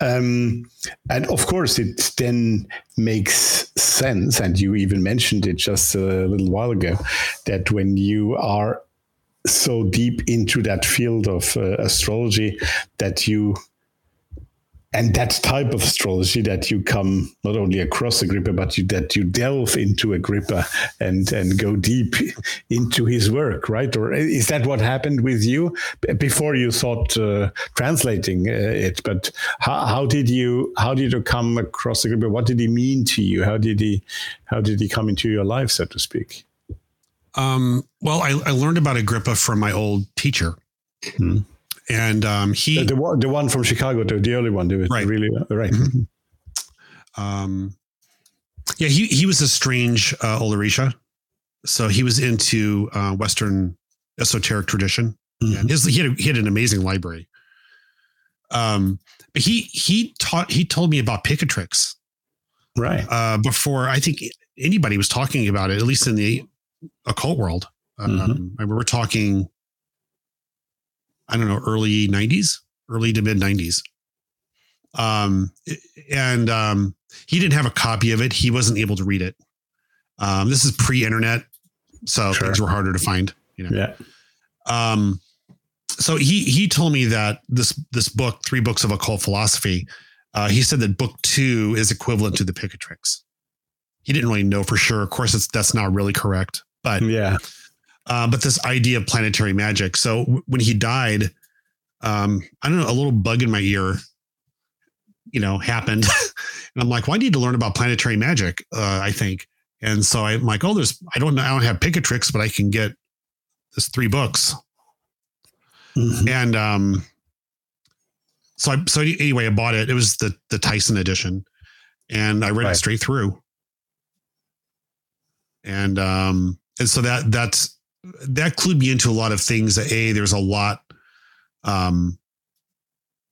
Um, and of course, it then makes sense, and you even mentioned it just a little while ago, that when you are so deep into that field of uh, astrology, that you and that type of astrology that you come not only across Agrippa, but you, that you delve into Agrippa and and go deep into his work, right? Or is that what happened with you before you thought uh, translating uh, it? But how, how did you how did you come across Agrippa? What did he mean to you? How did he how did he come into your life, so to speak? Um, well, I, I learned about Agrippa from my old teacher, Hmm. and um, he The, the one the one from Chicago, the, the early one, the, Right. Really, right. Mhm. um yeah he he was a strange uh Orisha. so he was into uh western esoteric tradition Mhm. and his he had, a, he had an amazing library um but he he taught he told me about picatrix Right. uh before i think anybody was talking about it at least in the occult world um Mhm. and we were talking I don't know, early 90s, early to mid 90s. Um, and um, he didn't have a copy of it. He wasn't able to read it. Um, this is pre-internet, so Sure. things were harder to find. You know. Yeah. Um, so he he told me that this this book, three books of occult philosophy, uh, he said that book two is equivalent to the Picatrix. He didn't really know for sure. Of course, it's that's not really correct, but Yeah. uh, but this idea of planetary magic. So w- when he died, um, I don't know, a little bug in my ear, you know, happened, and I'm like, well, I need to learn about planetary magic. Uh, I think, and so I'm like, oh, there's, I don't know, I don't have Picatrix, but I can get this three books, Mhm. and um, so I, so anyway, I bought it. It was the the Tyson edition, and I read Right. it straight through. And um, and so that that's that clued me into a lot of things. That a there's a lot, um,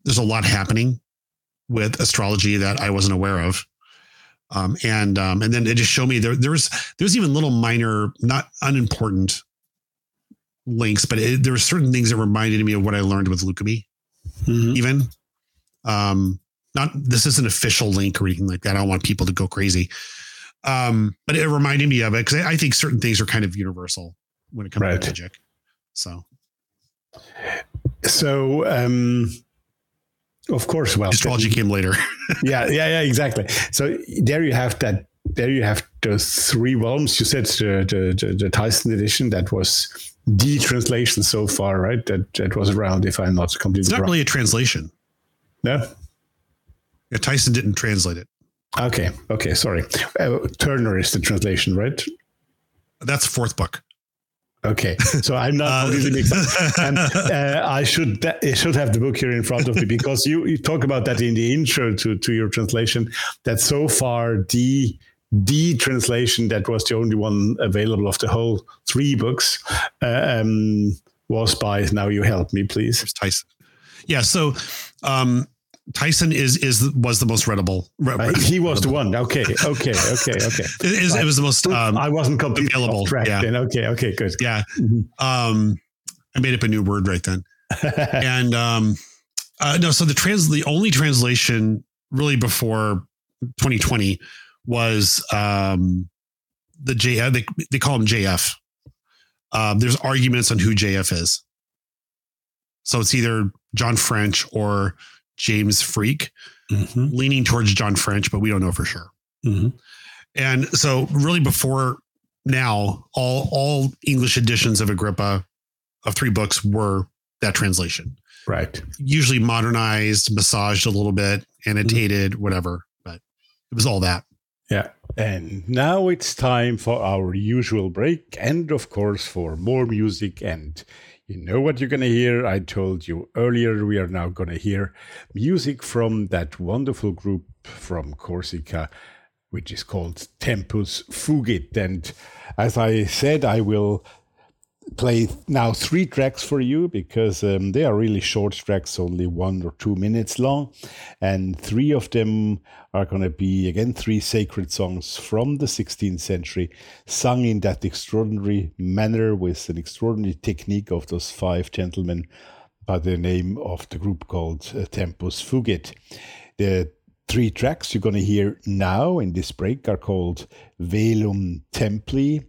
there's a lot happening with astrology that I wasn't aware of. Um, and um, and then it just showed me there there's there's even little minor, not unimportant links, but it, there were certain things that reminded me of what I learned with Lukumi Mhm. even. Um, not this isn't official link or anything like that. I don't want people to go crazy. Um, but it reminded me of it because I, I think certain things are kind of universal when it comes Right. to magic. So So, um, of course, well, astrology came later. yeah, yeah, yeah, exactly. So there you have that. There you have those three volumes. You said the the, the, the Tyson edition that was the translation so far, right? That that was around, if I'm not completely It's not wrong. really a translation. no. Yeah, Tyson didn't translate it. Okay. Okay. Sorry. Uh, Turner is the translation, right? That's fourth book. Okay. So I'm not Uh, completely mixed up. And uh, I should I should have the book here in front of me because you, you talk about that in the intro to, to your translation. That so far the the translation that was the only one available of the whole three books uh, um, was by. Now you help me, please. Tyson. Yeah. So um, Tyson is is was the most readable. Uh, he was the one. Okay. Okay. Okay. Okay. It, is- it was the most. Um, I wasn't completely available, track yeah. then. Okay. Okay. Good. yeah. Mhm. Um, I made up a new word right then. and um, uh, no, so the trans the only translation really before 2020 was um, the J. They they call him JF. Um, there's arguments on who JF is. So it's either John French or James Freake, Mhm. leaning towards John French, but we don't know for sure. Mhm. And so, really, before now, all all English editions of Agrippa of three books were that translation. Right. Usually modernized, massaged a little bit, annotated, whatever. But it was all that. Yeah. And now it's time for our usual break, and of course, for more music. And you know what you're going to hear? I told you earlier, we are now going to hear music from that wonderful group from Corsica, which is called Tempus Fugit. And as I said, I will play now three tracks for you because um, they are really short tracks, only one or two minutes long. And three of them are going to be, again, three sacred songs from the 16th century, sung in that extraordinary manner with an extraordinary technique of those five gentlemen by the name of the group called uh, Tempus Fugit. The three tracks you're going to hear now in this break are called Velum Templi,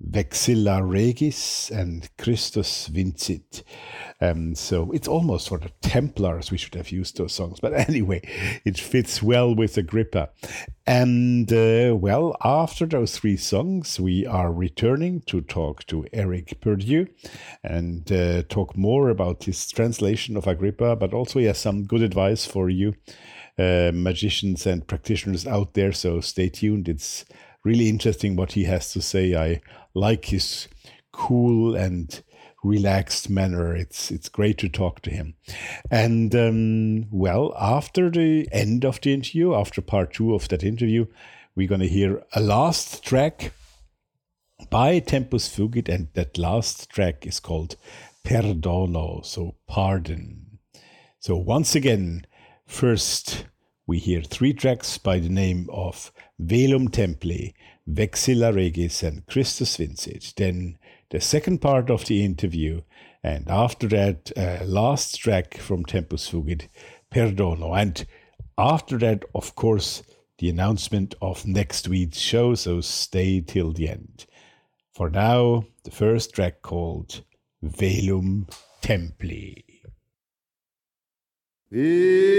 Vexilla Regis and Christus Vincit. Um, so it's almost for the Templars we should have used those songs. But anyway, it fits well with Agrippa. And uh, well, after those three songs, we are returning to talk to Eric Purdue and uh, talk more about his translation of Agrippa, but also he has some good advice for you, uh, magicians and practitioners out there. So stay tuned. It's really interesting what he has to say. I like his cool and relaxed manner. It's it's great to talk to him. And um, well, after the end of the interview, after part two of that interview, we're going to hear a last track by Tempus Fugit, and that last track is called Perdono, so pardon. So once again, first we hear three tracks by the name of Velum Templi, Vexilla Regis, and Christus Vincit. Then the second part of the interview, And after that, uh, last track from Tempus Fugit, Perdono. And after that, of course, the announcement of next week's show, so stay till the end. For now, the first track called Velum Templi. Vexilla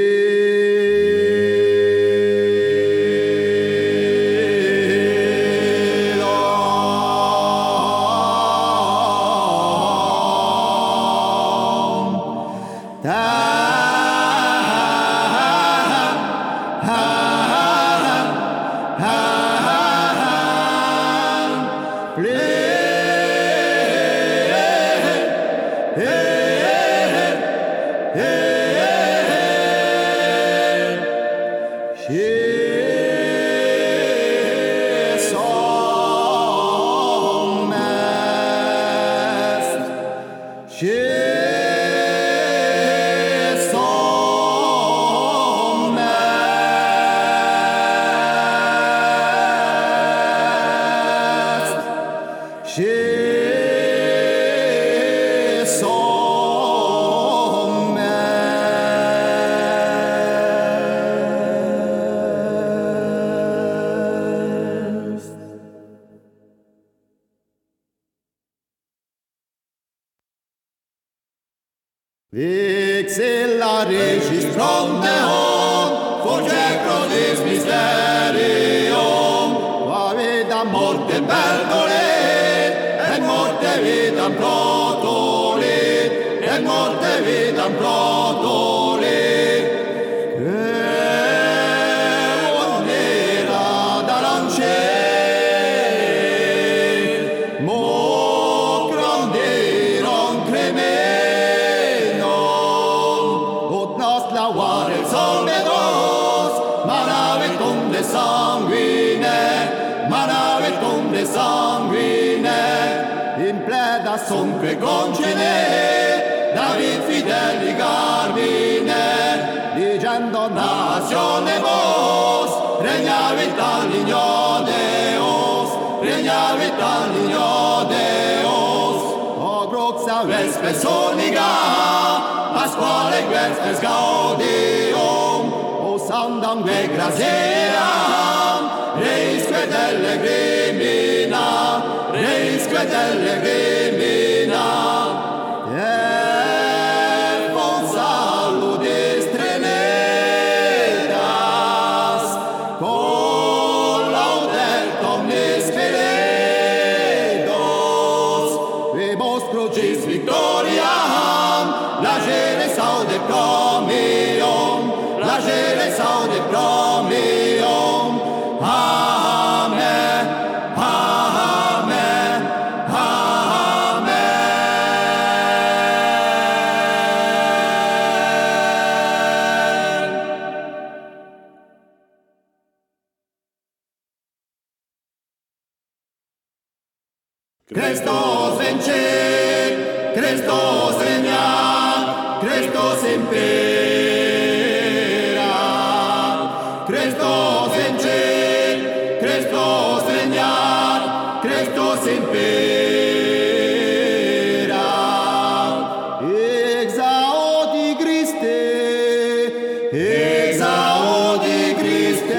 exaudi Christe.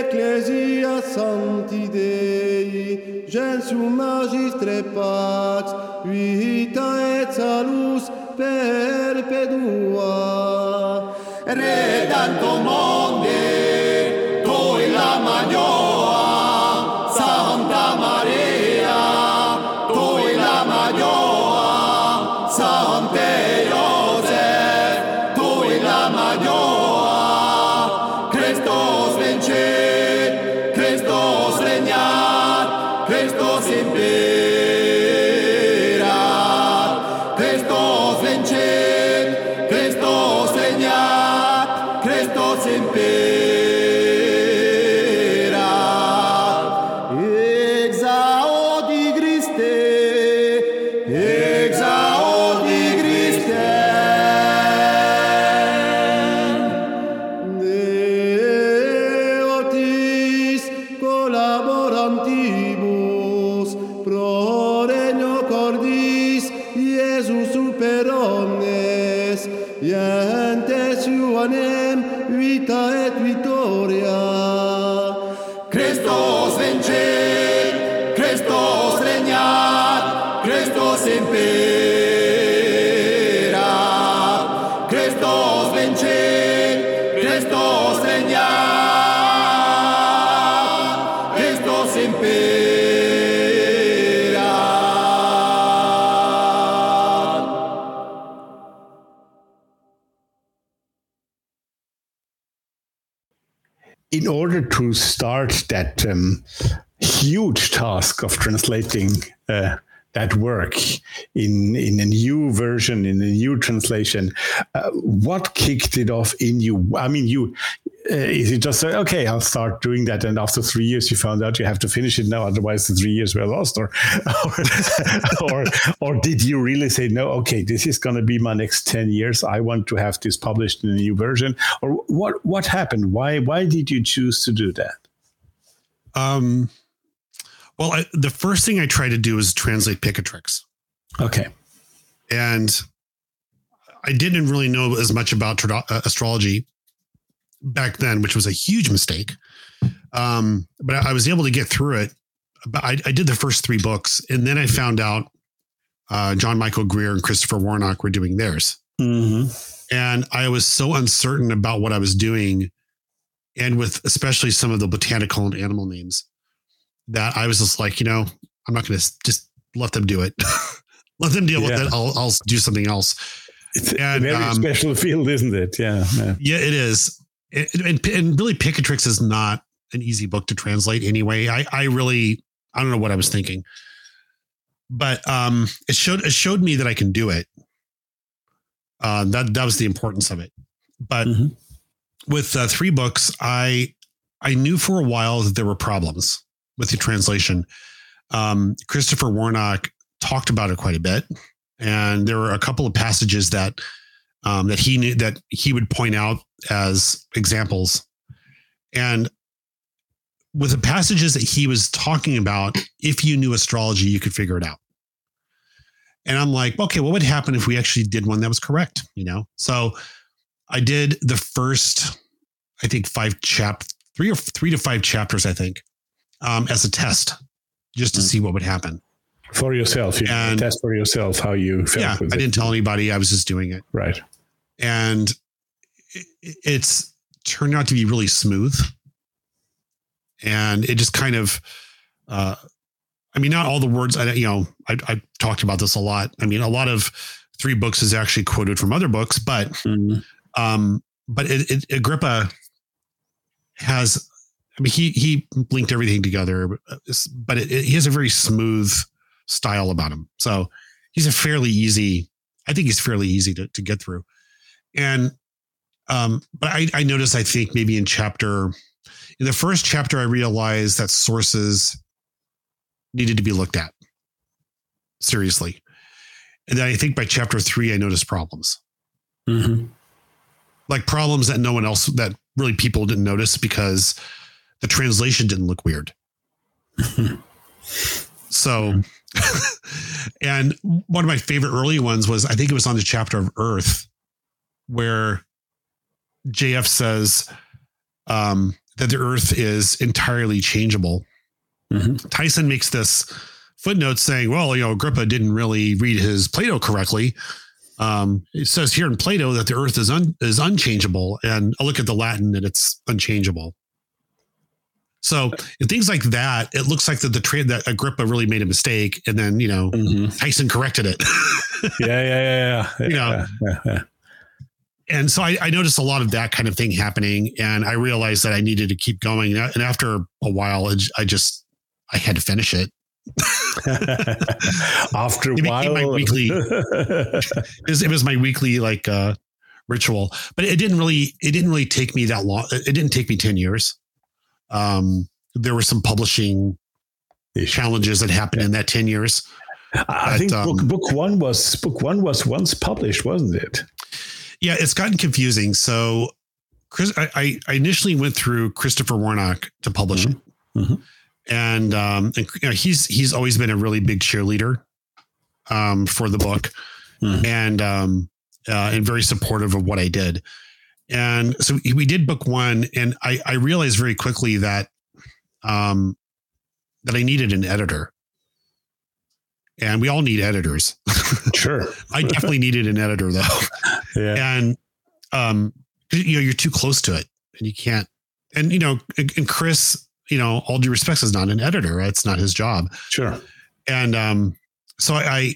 Ecclesia Sancti Dei, Gensum Magistre Pax, Vita et Salus perpedua. Redanto start that um, huge task of translating uh, that work in in a new version in a new translation. Uh, what kicked it off in you? I mean you uh, is it just uh, okay i'll start doing that and after three years you found out you have to finish it now otherwise the three years were lost? Or or or, or did you really say no okay this is going to be my next 10 years. I want to have this published in a new version. Or what what happened? Why why did you choose to do that Um, well, I, the first thing I tried to do is translate Picatrix, okay and I didn't really know as much about uh, astrology back then, which was a huge mistake. Um, but I, I was able to get through it. But I, I did the first three books, and then I found out uh, John Michael Greer and Christopher Warnock were doing theirs. mm-hmm. and I was so uncertain about what I was doing, and with especially some of the botanical and animal names, that I was just like, you know, I'm not going to just let them do it. let them deal Yeah. with it. I'll I'll do something else. It's And, a very um, special field, isn't it? Yeah. yeah. Yeah, it is, and, and, and really, Picatrix is not an easy book to translate anyway. I I really I don't know what I was thinking, but um, it showed it showed me that I can do it. Uh, that that was the importance of it. But Mhm. With uh, three books, I I knew for a while that there were problems with the translation. Um, Christopher Warnock talked about it quite a bit, and there were a couple of passages that um, that he knew that he would point out as examples, and with the passages that he was talking about, if you knew astrology, you could figure it out. And I'm like, okay, what would happen if we actually did one that was correct? You know, so I did the first, I think five chap, three or three to five chapters, I think, um, as a test, just to Mm. see what would happen. For yourself, you And- test for yourself how you felt Yeah, I it. didn't tell anybody. I was just doing it, Right. and it, it's turned out to be really smooth. And it just kind of, uh, I mean, not all the words. I you know, I, I talked about this a lot. I mean, a lot of three books is actually quoted from other books, but Mhm. Um, but it, it, Agrippa has, I mean, he he linked everything together, but it, it, he has a very smooth style about him. So he's a fairly easy. I think he's fairly easy to, to get through. And um, but I, I noticed, I think maybe in chapter, in the first chapter, I realized that sources needed to be looked at seriously. And then I think by chapter three, I noticed problems Mhm. Like problems that no one else that really people didn't notice because the translation didn't look weird. so and one of my favorite early ones was I think it was on the chapter of Earth where JF says um, that the Earth is entirely changeable. Mhm. Tyson makes this footnote saying, well, you know, Agrippa didn't really read his Plato correctly. Um, it says here in Plato that the earth is un, is unchangeable, and I look at the Latin and it's unchangeable. So in things like that, it looks like that the tra- that Agrippa really made a mistake, and then you know Mhm. Tyson corrected it. Yeah, yeah, yeah, yeah. You know. yeah, yeah. and so I, I noticed a lot of that kind of thing happening, and I realized that I needed to keep going. And after a while, I just I had to finish it. After It while, my weekly- It was, it was my weekly like uh, ritual, but it didn't really it didn't really take me that long. It didn't take me ten years. Um, there were some publishing challenges that happened in that ten years. I But, think um, book book one was book one was once published, wasn't it? Yeah, it's gotten confusing. So, Chris, I, I- initially went through Christopher Warnock to publish it, Mhm. And um, and you know, he's he's always been a really big cheerleader um, for the book, Mhm. and um, uh, and very supportive of what I did. And so we did book one, and I, I realized very quickly that um, that I needed an editor, and we all need editors. Sure. I definitely needed an editor though, Yeah. and um, you know, you're too close to it, and you can't. And you know, and Chris, you know, all due respects is not an editor. Right? It's not his job. Sure. And um, so I, I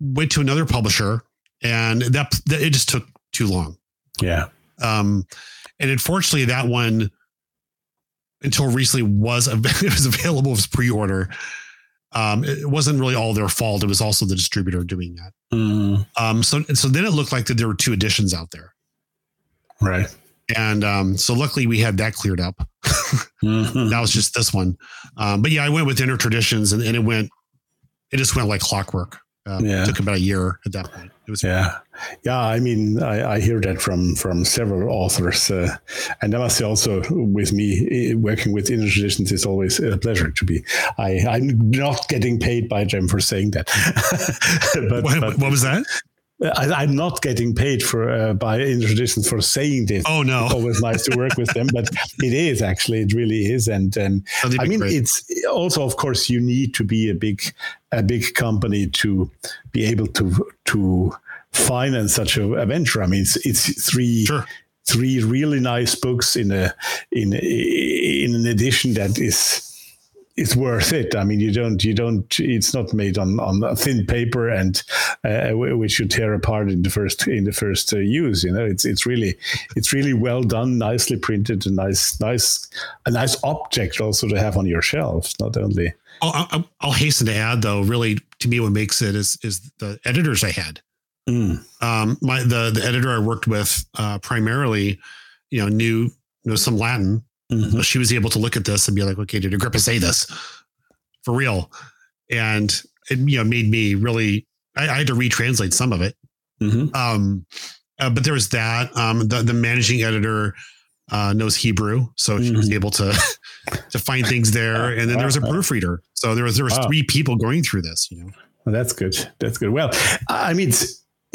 went to another publisher, and that, that it just took too long. Yeah. Um, and unfortunately, that one until recently was it was available as pre-order. Um, it wasn't really all their fault. It was also the distributor doing that. Mm, Um, so so then it looked like that there were two editions out there, right. And um, so luckily we had that cleared up. Mhm. That was just this one. Um, but yeah, I went with Inner Traditions, and, and it went, it just went like clockwork. Um, Yeah. It took about a year at that point. It was Yeah, yeah. I mean, I, I hear that from from several authors, uh, and I must say also with me working with inner traditions is always a pleasure to be. I I'm not getting paid by them for saying that, but, what, but what was that? I, I'm not getting paid for uh, by inner traditions for saying this. Oh no, It's always nice to work with them, but it is actually, it really is. And um, I mean, great. it's also, of course, you need to be a big, a big company to be able to to finance such a, a venture. I mean, it's it's three Sure. three really nice books in a in in an edition that is is worth it. I mean, you don't you don't. It's not made on on thin paper and uh, which you tear apart in the first in the first uh, use. You know, it's it's really it's really well done, nicely printed, a nice nice a nice object also to have on your shelves. Not only I'll, I'll, I'll hasten to add though. Really, to me, what makes it is is the editors I had. Mm. Um, my the the editor I worked with uh, primarily, you know, knew knew some Latin. Mhm. She was able to look at this and be like, okay, did Agrippa say this for real? And it you know made me really. I, I had to retranslate some of it. Mhm. Um, uh, but there was that. Um, the the managing editor uh, knows Hebrew, so she was Mhm. able to to find things there. And then there was a proofreader, so there was there was Wow. three people going through this. You know, Well, that's good. That's good. Well, I mean,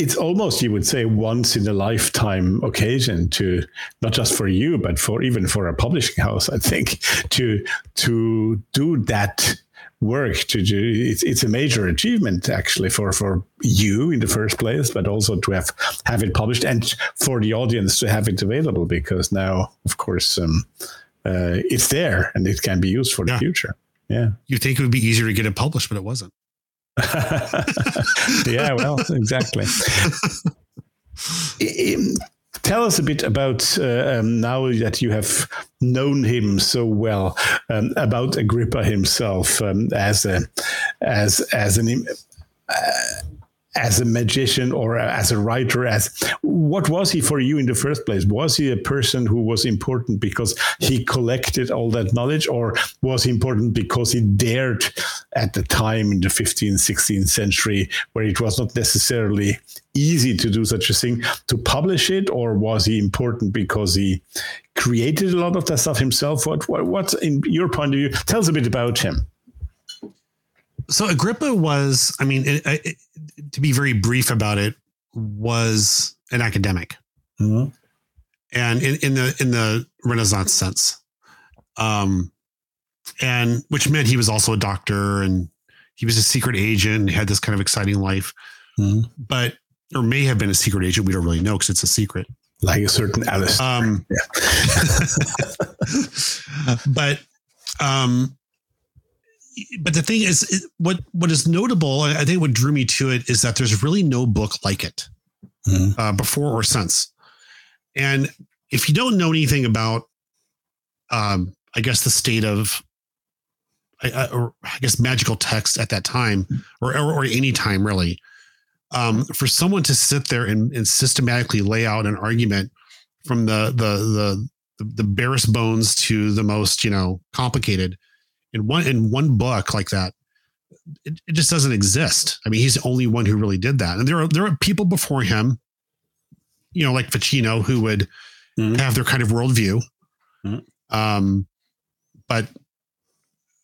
it's, almost you would say once in a lifetime occasion to not just for you, but for even for a publishing house. I think to to do that work to do it's, it's a major achievement actually for for you in the first place but also to have have it published and for the audience to have it available because now of course um, uh, it's there and it can be used for the Yeah. future yeah you think it would be easier to get it published, but it wasn't. yeah, well, exactly. Um, Tell us a bit about uh, um, now that you have known him so well um, about Agrippa himself um, as a as as an uh, as a magician or as a writer as what was he for you in the first place? Was he a person who was important because he collected all that knowledge or was he important because he dared at the time in the 15th 16th century where it was not necessarily easy to do such a thing to publish it? Or was he important because he created a lot of that stuff himself? What what what's in your point of view? Tell us a bit about him. So Agrippa was, I mean, it, it, to be very brief about it, was an academic. Mhm. and in, in the in the Renaissance sense, um, and which meant he was also a doctor and he was a secret agent and had this kind of exciting life, Mhm. but or may have been a secret agent. We don't really know because it's a secret. like a certain Alice Um, but um, but the thing is, it- what what is notable, I think, what drew me to it is that there's really no book like it Mhm. uh, before or since. And if you don't know anything about, um, I guess the state of, I, I, or I guess magical text at that time, or or, or any time really, um, for someone to sit there and, and systematically lay out an argument from the the the the, the barest bones to the most you know complicated in one in one book like that it, it just doesn't exist. I mean he's the only one who really did that. And there are there are people before him you know like Ficino who would Mhm. have their kind of worldview. Mhm. um but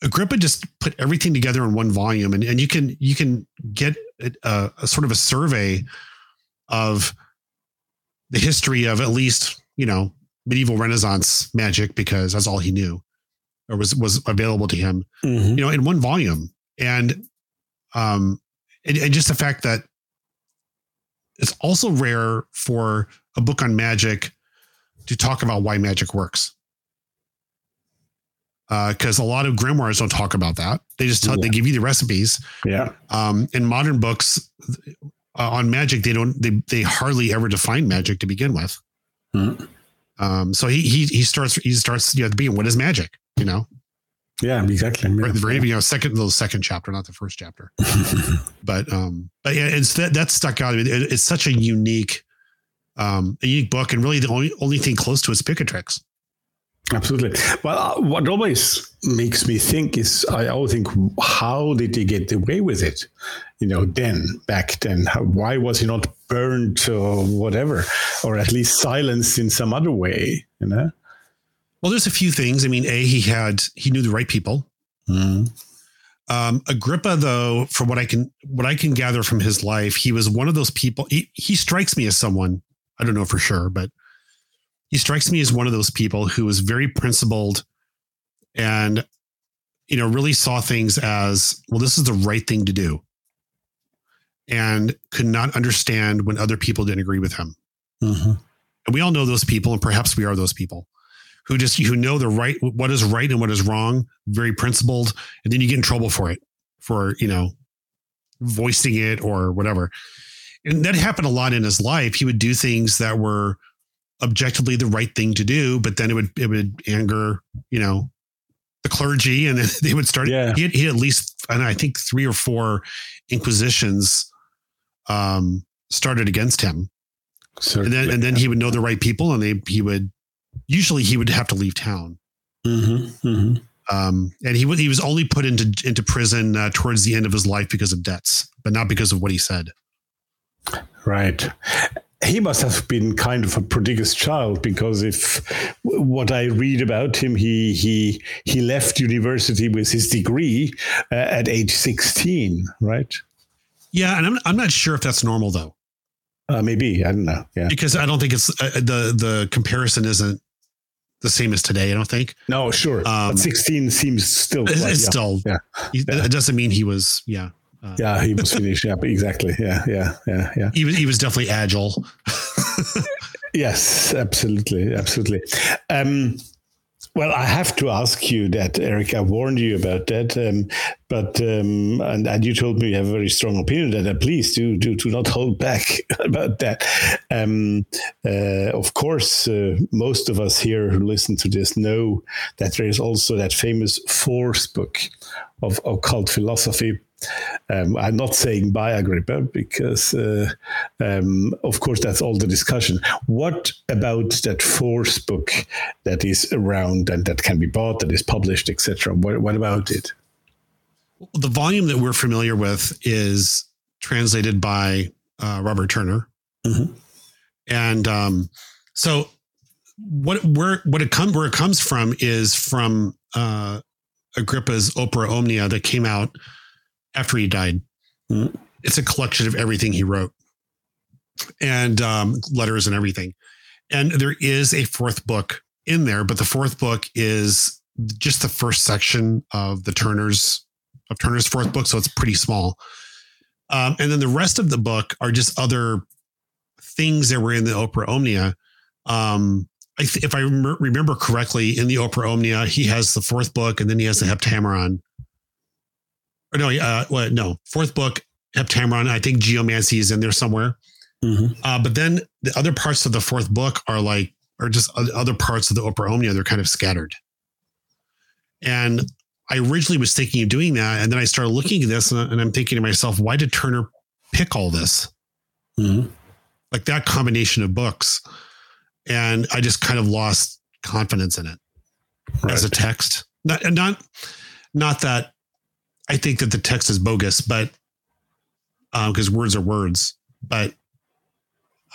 agrippa just put everything together in one volume. And, and you can you can get a, a sort of a survey of the history of at least you know medieval Renaissance magic because that's all he knew or was was available to him. Mhm. You know, in one volume, and um, and, and just the fact that it's also rare for a book on magic to talk about why magic works. Because a lot of grimoires don't talk about that. They just tell, they give you the recipes. Yeah. Um, in modern books uh, on magic, they don't they they hardly ever define magic to begin with. Mhm. Um, so he he he starts he starts you know being. What is magic? You know, Yeah, exactly. or the very you know second the second chapter, not the first chapter. but um, but yeah, it's that that stuck out. I mean, it, it's such a unique um a unique book, and really the only only thing close to it's Picatrix. Absolutely. Well, uh, what always makes me think is I always think, how did he get away with it? You know, then back then, how, why was he not burned or whatever, or at least silenced in some other way? You know. Well, there's a few things. I mean, a he had he knew the right people. Mm. Um, Agrippa, though, from what I can what I can gather from his life, he was one of those people. He he strikes me as someone I don't know for sure, but he strikes me as one of those people who was very principled and you know really saw things as well. This is the right thing to do, and could not understand when other people didn't agree with him. Mhm. And we all know those people, and perhaps we are those people who just who know the right what is right and what is wrong, very principled, and then you get in trouble for it, for you know, voicing it or whatever. And that happened a lot in his life. He would do things that were objectively the right thing to do, but then it would it would anger, you know, the clergy, and then they would start. Yeah. He had, he had at least, and I think three or four inquisitions um, started against him and then and then he would know the right people and they he would usually he would have to leave town Mhm, mhm. um and he was he was only put into into prison uh, towards the end of his life because of debts but not because of what he said Right. He must have been kind of a prodigious child because if what I read about him, he he he left university with his degree uh, at age sixteen, right? yeah and i'm i'm not sure if that's normal though Uh, maybe I don't know. Yeah. because i don't think it's uh, the the comparison isn't the same as today i don't think No, sure. Um, but sixteen seems still. it's, it's still Yeah. he- it doesn't mean he was yeah Yeah, he was finished. Yeah, exactly. Yeah, yeah, yeah, yeah. he was he was definitely agile Yes, absolutely, absolutely. Um, well, I have to ask you that, Eric. I warned you about that, um, but um, and, and you told me you have a very strong opinion that. Uh, please do do do not hold back about that. Um, uh, of course, uh, most of us here who listen to this know that there is also that famous Fourth book of occult philosophy um, I'm not saying by Agrippa because, uh, um, of course, that's all the discussion. What about that fourth book that is around and that can be bought, that is published, etc.? What, what about it? the volume that we're familiar with is translated by uh, Robert Turner, Mhm. and um, so what where what it come where it comes from is from uh, Agrippa's Opera Omnia that came out after he died. Mhm. It's a collection of everything he wrote and um, letters and everything, and there is a fourth book in there, but the fourth book is just the first section of the Turner's of Turner's fourth book, so it's pretty small. Um, and then the rest of the book are just other things that were in the Opera Omnia. Um, I th- if I rem- remember correctly, in the Opera Omnia, he has the fourth book, and then he has the Heptameron. Or no, uh, what? No, fourth book, Heptameron. I think Geomancy is in there somewhere. Mhm. Uh, but then the other parts of the fourth book are like, are just other parts of the Opera Omnia. They're kind of scattered. And I originally was thinking of doing that. And then I started looking at this and, I'm thinking to myself, why did Turner pick all this? Mhm. Like that combination of books. And I just kind of lost confidence in it as a text. Not, not, not that I think that the text is bogus, but because words are words, but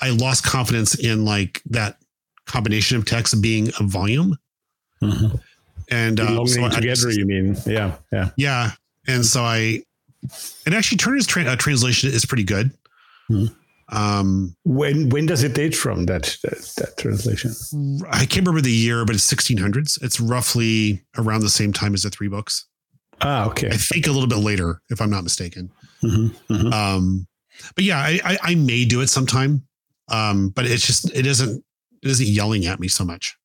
I lost confidence in like that combination of text being a volume. Mhm. And uh, Belonging so together, just- you mean? Yeah, yeah. yeah. And so I, and actually Turner's tra- uh, translation is pretty good. Hmm. Um, When when does it date from that that, that translation? I can't remember the year, but it's 1600s. It's roughly around the same time as the three books. Ah, okay. I think a little bit later, if I'm not mistaken. hmm hmm Um, but yeah, I, I, I may do it sometime. Um, but it's just it isn't it isn't yelling at me so much.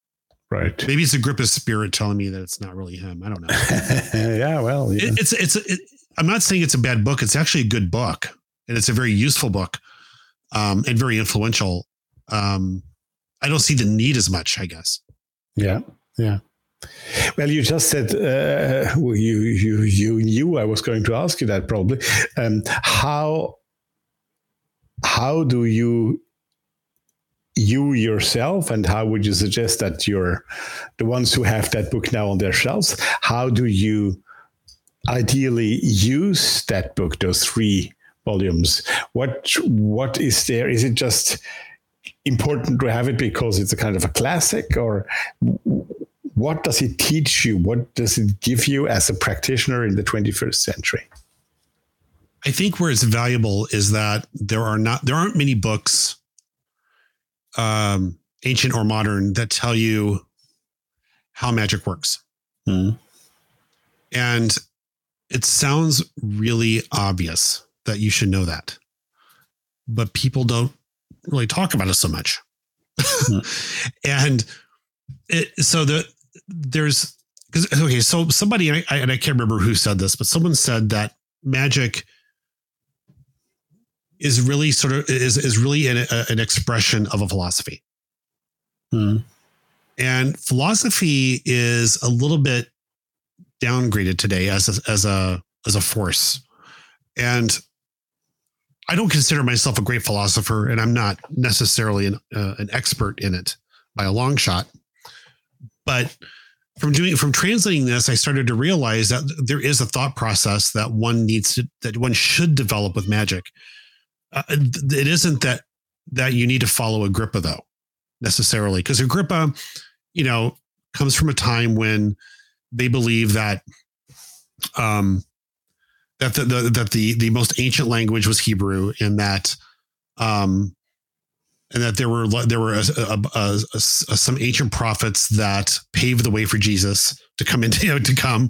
Right. Maybe it's Agrippa's spirit telling me that it's not really him. I don't know. yeah. Well. Yeah. It, it's it's it, I'm not saying it's a bad book. It's actually a good book, and it's a very useful book, um, and very influential. Um, I don't see the need as much. I guess. Yeah, yeah. Well, you just said uh, you you you knew I was going to ask you that probably. Um, how how do you you yourself, and how would you suggest that you're the ones who have that book now on their shelves? How do you ideally use that book, those three volumes? What what is there? Is it just important to have it because it's a kind of a classic or what does it teach you what does it give you as a practitioner in the 21st century I think where it's valuable is that there are not there aren't many books, um, ancient or modern, that tell you how magic works. Mhm. And it sounds really obvious that you should know that, but people don't really talk about it so much. and it, so the there's because okay, so somebody I, I, and I can't remember who said this, but someone said that magic is really sort of is is really an, a, an expression of a philosophy. Hmm. And philosophy is a little bit downgraded today as a, as a as a force. And I don't consider myself a great philosopher, and I'm not necessarily an uh, an expert in it by a long shot. But from doing from translating this, I started to realize that there is a thought process that one needs to that one should develop with magic. Uh, it isn't that that you need to follow Agrippa though necessarily because Agrippa, you know, comes from a time when they believe that um that the, the that the the most ancient language was Hebrew and that um and that there were there were a, a, a, some ancient prophets that paved the way for Jesus to come into you know, to come,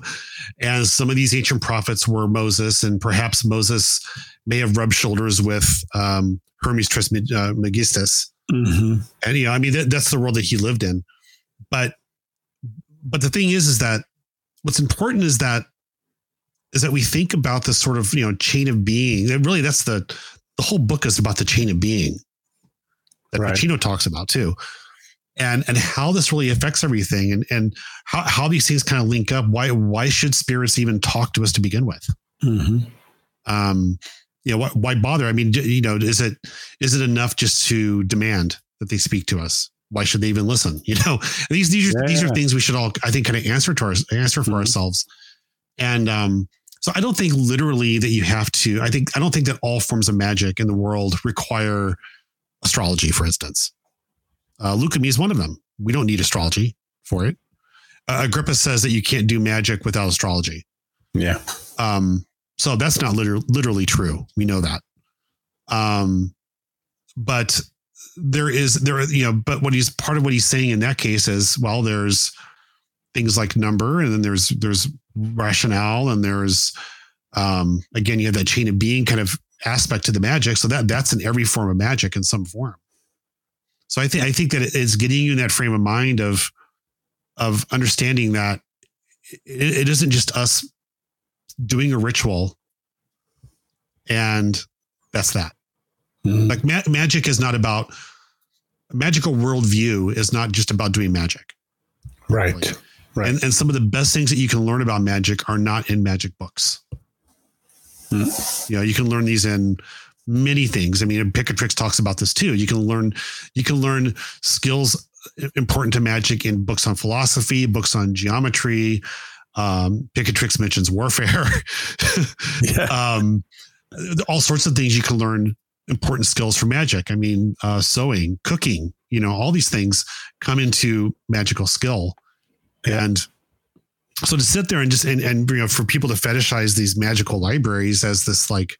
and some of these ancient prophets were Moses, and perhaps Moses may have rubbed shoulders with um, Hermes Trismegistus, mm-hmm. and you know, I mean that, that's the world that he lived in. But but the thing is, is that what's important is that is that we think about this sort of you know chain of being. And really, that's the the whole book is about the chain of being that Right. Ficino talks about too. And and how this really affects everything and and how, how these things kind of link up. Why why should spirits even talk to us to begin with? Mm-hmm. Um, you know, why, why bother? I mean, you know, is it is it enough just to demand that they speak to us? Why should they even listen? You know, these these are these are things we should all, I think, kind of answer to our answer for Mhm. ourselves. And um, so I don't think literally that you have to. I think I don't think that all forms of magic in the world require astrology, for instance. Uh, Lukumi is one of them. We don't need astrology for it. Uh, Agrippa says that you can't do magic without astrology. Yeah. Um, so that's not liter- literally true. We know that. Um, but there is there, you know, but what he's part of what he's saying in that case is, well, there's things like number, and then there's there's rationale, and there's um, again, you have that chain of being kind of aspect to the magic. So that that's in every form of magic in some form. So I think I think that it's getting you in that frame of mind of of understanding that it, it isn't just us doing a ritual and that's that Mhm. like ma- magic is not about magical worldview is not just about doing magic Right. Right. and, and some of the best things that you can learn about magic are not in magic books Hmm. you know you can learn these in many things i mean picatrix talks about this too you can learn you can learn skills important to magic in books on philosophy books on geometry um, picatrix mentions warfare yeah. um, all sorts of things you can learn important skills for magic. I mean, uh, sewing, cooking, you know, all these things come into magical skill. And so to sit there and just, and, and, you know, for people to fetishize these magical libraries as this, like,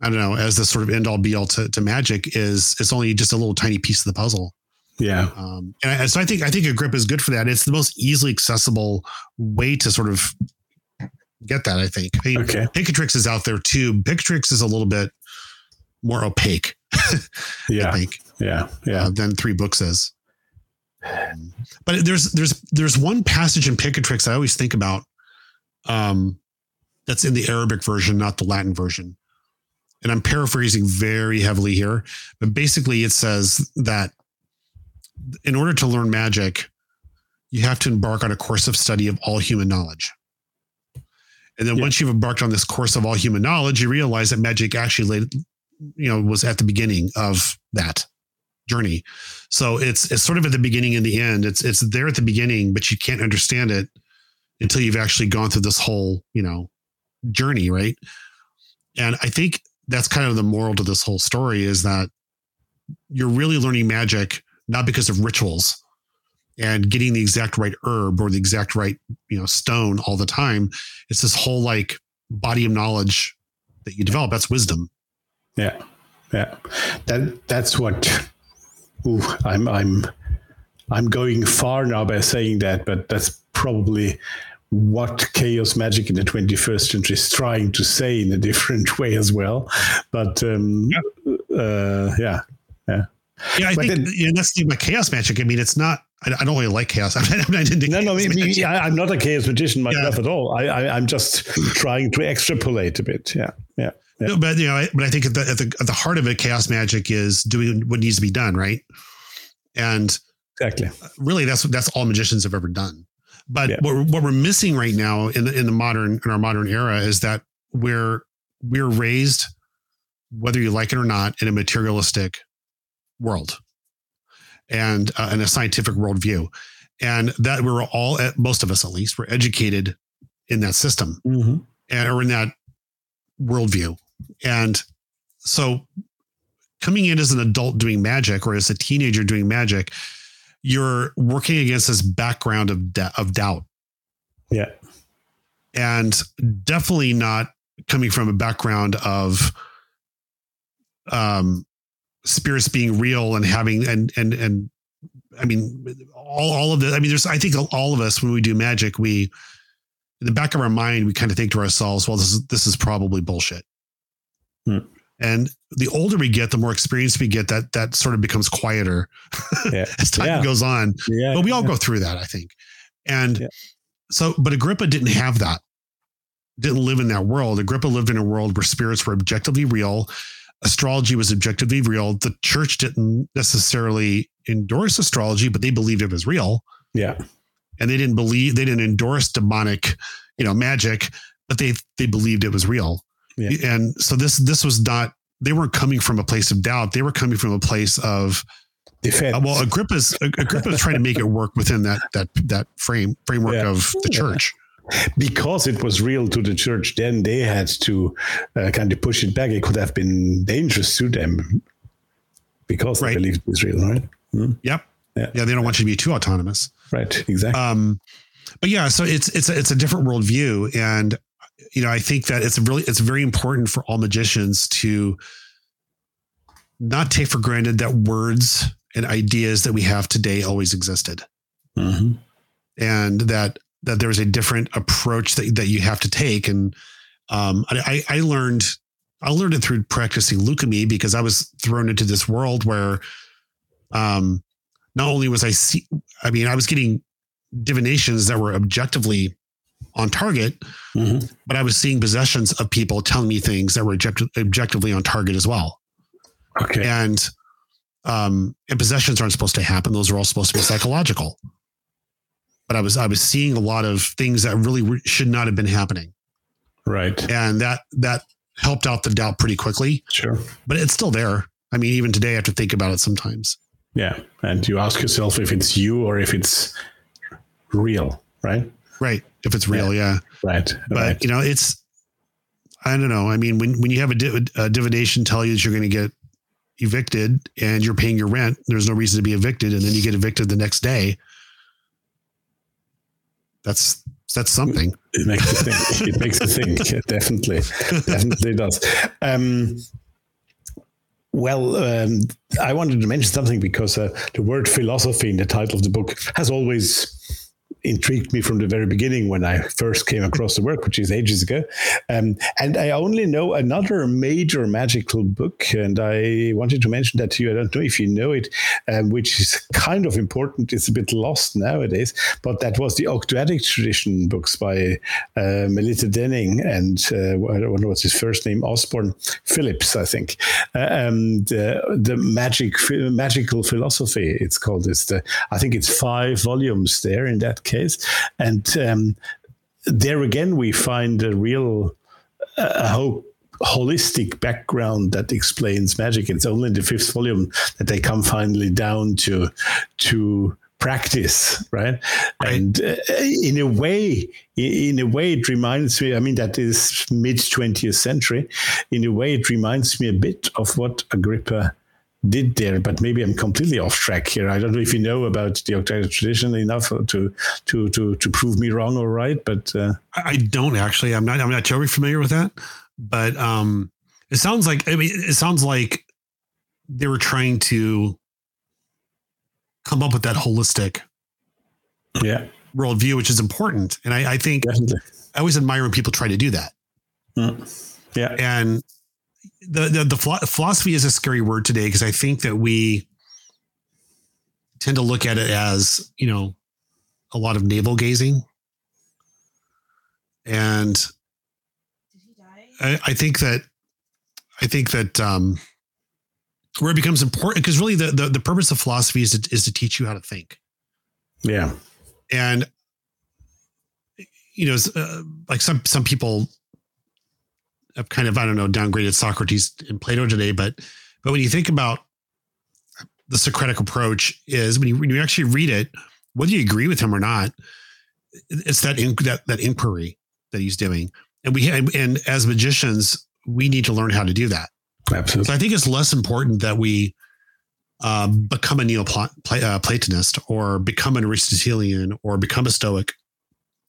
I don't know, as the sort of end all be all to, to magic is it's only just a little tiny piece of the puzzle. Yeah. Um, and I, so I think I think Agrippa is good for that. It's the most easily accessible way to sort of get that. I think. I mean, Okay. Picatrix is out there too. Picatrix is a little bit more opaque, I Yeah. think, Yeah. Yeah. uh, than Three Books is. But there's there's there's one passage in Picatrix I always think about. Um, that's in the Arabic version, not the Latin version. And I'm paraphrasing very heavily here, but basically it says that in order to learn magic, you have to embark on a course of study of all human knowledge. And then Yeah. once you've embarked on this course of all human knowledge, you realize that magic actually laid, you know, was at the beginning of that journey. So it's it's sort of at the beginning and the end. It's it's there at the beginning, but you can't understand it until you've actually gone through this whole, you know, journey, right? And I think that's kind of the moral to this whole story is that you're really learning magic not because of rituals and getting the exact right herb or the exact right, you know, stone all the time. It's this whole like body of knowledge that you develop. That's wisdom. Yeah, yeah. That that's what. Ooh, I'm I'm I'm going far now by saying that, but that's probably what chaos magic in the 21st century is trying to say in a different way as well. But um, uh, yeah, yeah. Yeah, I But think then- yeah, that's the thing about chaos magic. I mean, it's not. I, I don't really like chaos. I, mean, I didn't. No, no, me, me. I, I'm not a chaos magician myself Yeah. at all. I, I, I'm just trying to extrapolate a bit. Yeah, yeah, yeah. No, but you know, I- but I think at the, at the at the heart of it, chaos magic is doing what needs to be done, right? And exactly. really, that's that's all magicians have ever done. But Yeah. what, we're- what we're missing right now in the in the modern in our modern era is that we're we're raised, whether you like it or not, in a materialistic world and uh, in a scientific worldview, and that we're all, most of us at least, we're educated in that system Mm-hmm. and or in that worldview. And so coming in as an adult doing magic or as a teenager doing magic, you're working against this background of da- of doubt Yeah, and definitely not coming from a background of um spirits being real and having and and and I mean all all of the I mean there's I think all of us when we do magic we in the back of our mind we kind of think to ourselves well this is this is probably bullshit. Hmm. And the older we get the more experience we get that that sort of becomes quieter yeah, as time Yeah. goes on yeah. but we all go through that, I think. And so, but Agrippa didn't have that, didn't live in that world. Agrippa lived in a world where spirits were objectively real, astrology was objectively real. The church didn't necessarily endorse astrology, but they believed it was real. Yeah, And they didn't believe, they didn't endorse demonic, you know, magic, but they, they believed it was real. Yeah. And so this, this was not, they weren't coming from a place of doubt. They were coming from a place of, defense. uh, well, Agrippa's Agrippa's trying to make it work within that that that frame framework Yeah. of the church. because it was real to the church, then they had to uh, kind of push it back. It could have been dangerous to them because they believed it was real, right? Yep. Yeah. Yeah, they don't want you to be too autonomous. Right, exactly. Um, but yeah, so it's it's a, it's a different worldview, and you know I think that it's really it's very important for all magicians to not take for granted that words and ideas that we have today always existed. Mhm. and that that there's a different approach that, that you have to take. And um, I, I I learned I learned it through practicing Lukumi because I was thrown into this world where um, not only was I see I mean I was getting divinations that were objectively on target, Mhm. but I was seeing possessions of people telling me things that were object- objectively on target as well Okay. and um and possessions aren't supposed to happen those are all supposed to be psychological but i was i was seeing a lot of things that really re- should not have been happening Right. and that that helped out the doubt pretty quickly Sure. but it's still there i mean even today i have to think about it sometimes Yeah. And you ask yourself if it's you or if it's real, right? right if it's real yeah, Right. but right. you know it's i don't know i mean when when you have a, div- a divination tell you that you're going to get evicted and you're paying your rent there's no reason to be evicted and then you get evicted the next day that's that's something. It makes you think. it makes you think. It definitely, definitely does. Um, well, um, I wanted to mention something because uh, the word philosophy in the title of the book has always intrigued me from the very beginning when I first came across the work, which is ages ago. Um, and I only know another major magical book, and I wanted to mention that to you. I don't know if you know it, um, which is kind of important. It's a bit lost nowadays, but that was the Ogdoadic tradition books by uh, Melita Denning and uh, know what's his first name? Osborne Phillips, I think. Uh, um, the, the magic magical philosophy. It's called. It's the I think it's five volumes there in that case. And um, there again, we find a real a whole holistic background that explains magic. It's only in the fifth volume that they come finally down to to practice right? right, and uh, in a way in a way it reminds me i mean that is mid 20th century in a way it reminds me a bit of what agrippa did there, but maybe I'm completely off track here. I don't know if you know about the Ogdoadic tradition enough to to to to prove me wrong or right, but uh, I don't actually. I'm not. I'm not terribly familiar with that, but um, it sounds like. I mean, it sounds like they were trying to come up with that holistic, yeah, worldview, which is important. And I, I think Definitely. I always admire when people try to do that. Mm. Yeah, and the, the, the philosophy is a scary word today because I think that we tend to look at it as, you know, a lot of navel gazing. And I, I think that, I think that, um, where it becomes important because really the, the, the purpose of philosophy is to, is to teach you how to think. Yeah. And, you know, uh, like some, some people have kind of I don't know downgraded Socrates and Plato today, but but when you think about the Socratic approach, is when you when you actually read it, whether you agree with him or not, it's that in, that that inquiry that he's doing, and we and, and as magicians, we need to learn how to do that. Absolutely. So I think it's less important that we uh, become a Neoplatonist uh, or become an Aristotelian or become a Stoic.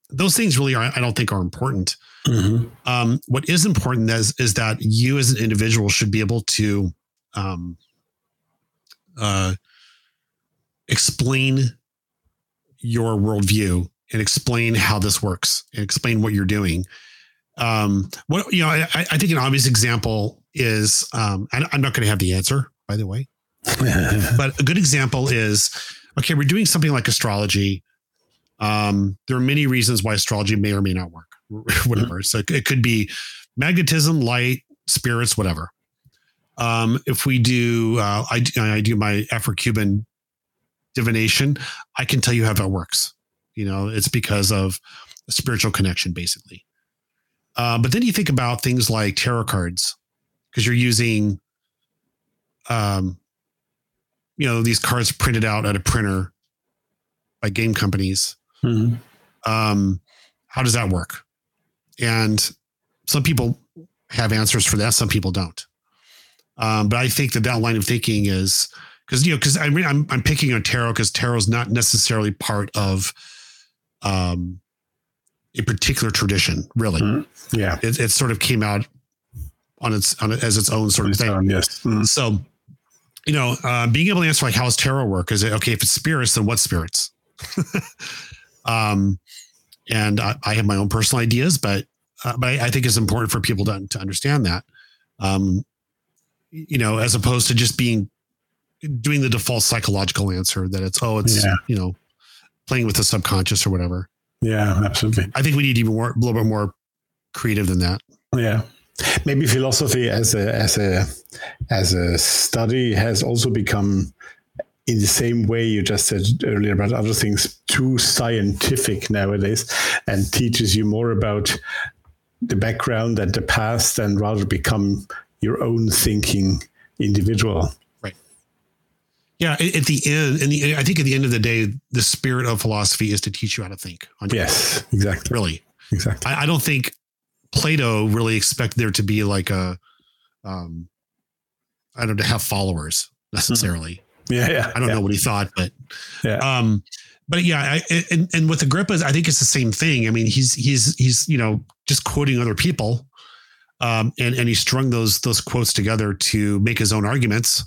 Those things really are, I don't think, are important. Mm-hmm. Um, what is important is, is that you as an individual should be able to um, uh, explain your worldview and explain how this works and explain what you're doing. Um, what you know, I, I think an obvious example is um, I'm not going to have the answer, by the way, but a good example is okay. We're doing something like astrology. Um, there are many reasons why astrology may or may not work. whatever. So it could be magnetism, light, spirits, whatever. Um, if we do, uh, I, I do my Afro-Cuban divination, I can tell you how that works. You know, it's because of a spiritual connection, basically. Uh, but then you think about things like tarot cards, because you're using, um, you know, these cards printed out at a printer by game companies. Mm-hmm. Um, how does that work? And some people have answers for that, some people don't. Um, but I think that that line of thinking is because you know because I mean I'm I'm picking on tarot because tarot is not necessarily part of um, a particular tradition, really. Mm-hmm. Yeah, it, it, sort of came out on its on it as its own sort of thing. Yes. Mm-hmm. So, you know, uh, being able to answer like how does tarot work? Is it okay if it's spirits? Then what spirits? um, and I, I have my own personal ideas, but uh, but I, I, think it's important for people to to understand that, um, you know, as opposed to just being doing the default psychological answer that it's oh it's yeah. you know playing with the subconscious or whatever. Yeah, absolutely. I think we need even more a little bit more creative than that. Yeah. Maybe philosophy as a as a as a study has also become in the same way you just said earlier about other things too scientific nowadays and teaches you more about the background and the past and rather become your own thinking individual. Right. Yeah at the end and the, i think at the end of the day the spirit of philosophy is to teach you how to think. Yes own. exactly. Really. Exactly. I, I, don't think plato really expected there to be like a um i don't know to have followers necessarily Yeah, yeah. I don't yeah. know what he thought, but Yeah. um, but yeah, I, and and with Agrippa, I think it's the same thing. I mean, he's he's he's you know just quoting other people, um, and and he strung those those quotes together to make his own arguments.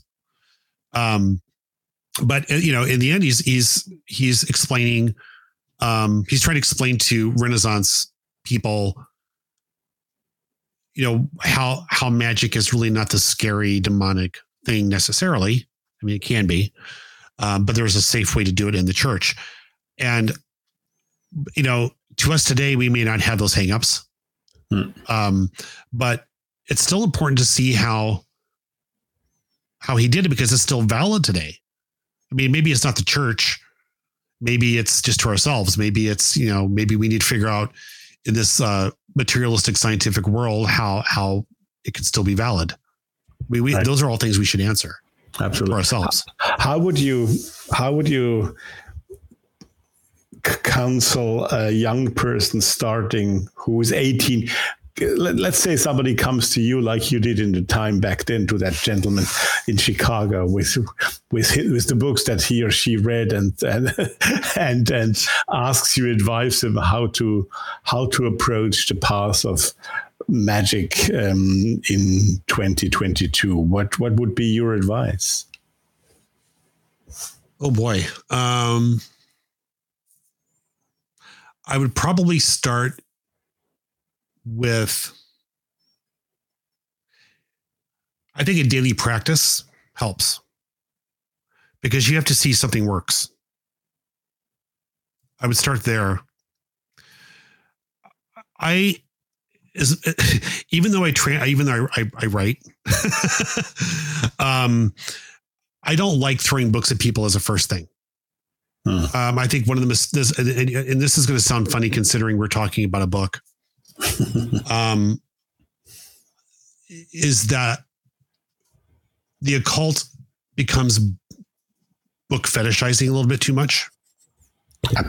Um, but uh, you know, in the end, he's he's he's explaining, um, he's trying to explain to Renaissance people, you know, how how magic is really not the scary demonic thing necessarily. I mean, it can be, um, but there's a safe way to do it in the church. And, you know, to us today, we may not have those hangups. Hmm. Um, but it's still important to see how how he did it because it's still valid today. I mean, maybe it's not the church, maybe it's just to ourselves. Maybe it's you know, maybe we need to figure out in this uh, materialistic scientific world how how it can still be valid. We, we Right. those are all things we should answer Absolutely. ourselves. How would you how would you counsel a young person starting who is 18 Let, let's say somebody comes to you like you did in the time back then to that gentleman in Chicago with with with the books that he or she read and and and, and asks you advice on how to how to approach the path of magic um, in 2022 what what would be your advice Oh boy. Um, I would probably start with I think a daily practice helps because you have to see something works. I would start there. I is even though I tra- even though I, I, I write, um, I don't like throwing books at people as a first thing. Hmm. Um, I think one of the mis- this, and, and- and this is going to sound funny considering we're talking about a book. um, is that the occult becomes book fetishizing a little bit too much?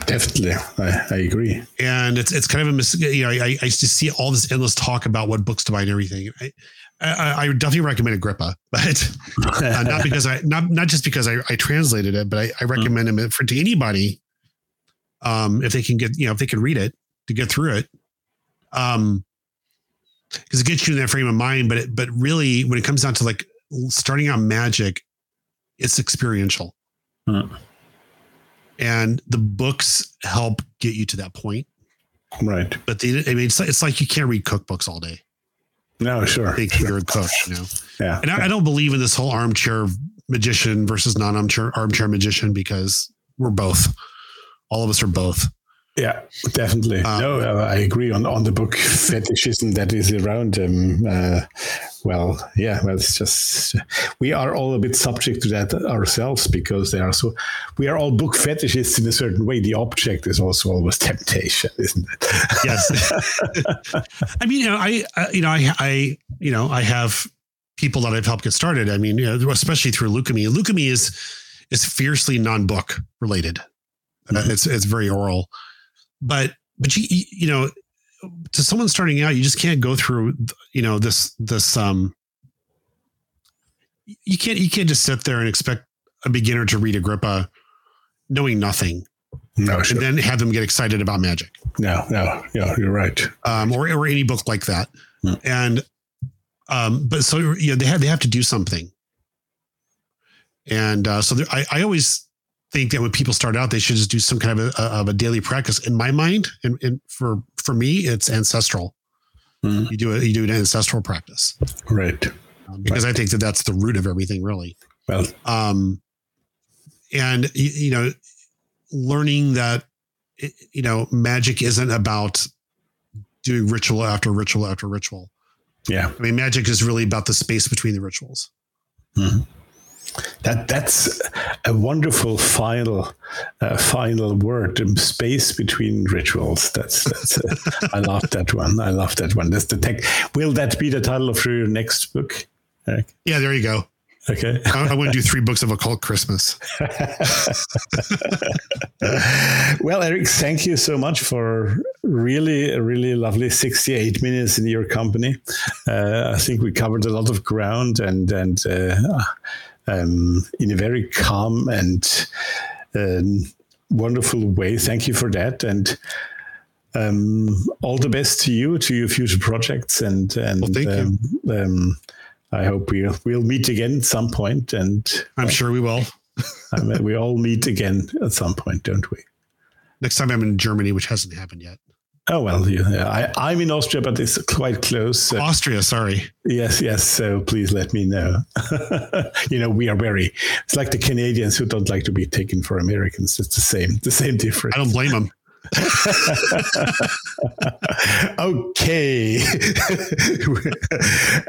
Definitely, I, I agree. and it's it's kind of a mis- you know I, I used to see all this endless talk about what books to buy and everything. I I, I definitely recommend Agrippa, but uh, not because I not not just because I, I translated it, but I, I recommend him for to anybody, um, if they can get you know if they can read it to get through it, um, because it gets you in that frame of mind. But it, but really, when it comes down to like starting out magic, it's experiential, Hmm. And the books help get you to that point. Right. But the, I mean, it's like, it's like you can't read cookbooks all day. No, sure. Think you're a cook, you know. Yeah. And I, I don't believe in this whole armchair magician versus non-armchair armchair magician because we're both. All of us are both. Yeah, definitely. Um, no, uh, I agree on on the book fetishism that is around. Um, uh, well, yeah, well, it's just we are all a bit subject to that ourselves because they are so. We are all book fetishists in a certain way. The object is also always temptation, isn't it? Yes. I mean, you know, I, I you know, I, I, you know, I have people that I've helped get started. I mean, you know, especially through Lukumi. Lukumi is is fiercely non-book related. Uh, it's it's very oral, but but you you know, to someone starting out, you just can't go through you know this this um. You can't you can't just sit there and expect a beginner to read Agrippa, knowing nothing, No, sure. and then have them get excited about magic no, no, yeah, you're right. um, or or any book like that. Hmm. And um, but so you know they have they have to do something. And uh, so there, I I always think that when people start out, they should just do some kind of a, of a daily practice. In my mind, and, and for for me, it's ancestral. Hmm. You do it. You do an ancestral practice Right. um, because I think that that's the root of everything, really. Well, Um, and y- you know, learning that you know magic isn't about doing ritual after ritual after ritual. yeah. I mean, magic is really about the space between the rituals. That that's a wonderful final uh, final word. um, Space between rituals. That's that's. Uh, I love that one. I love that one. That's the tech. Will that be the title of your next book? Eric? Yeah, there you go. Okay. I, I want to do three books of occult Christmas. well, Eric, thank you so much for really, really lovely 68 minutes in your company. Uh, I think we covered a lot of ground and, and, uh, um, in a very calm and um, wonderful way. Thank you for that, and um, all the best to you, to your future projects, and and Well, thank you. um, um, I hope we'll we'll meet again at some point, and I'm sure we will. I mean, we all meet again at some point, don't we? Next time I'm in Germany, which hasn't happened yet. Oh well, yeah, I, I'm in Austria, but it's quite close. so- Austria, sorry. Yes, yes. So please let me know. you know, we are very. It's like the Canadians who don't like to be taken for Americans. It's the same, the same difference. I don't blame them. okay.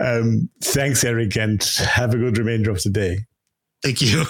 um, thanks, Eric, and have a good remainder of the day. Thank you.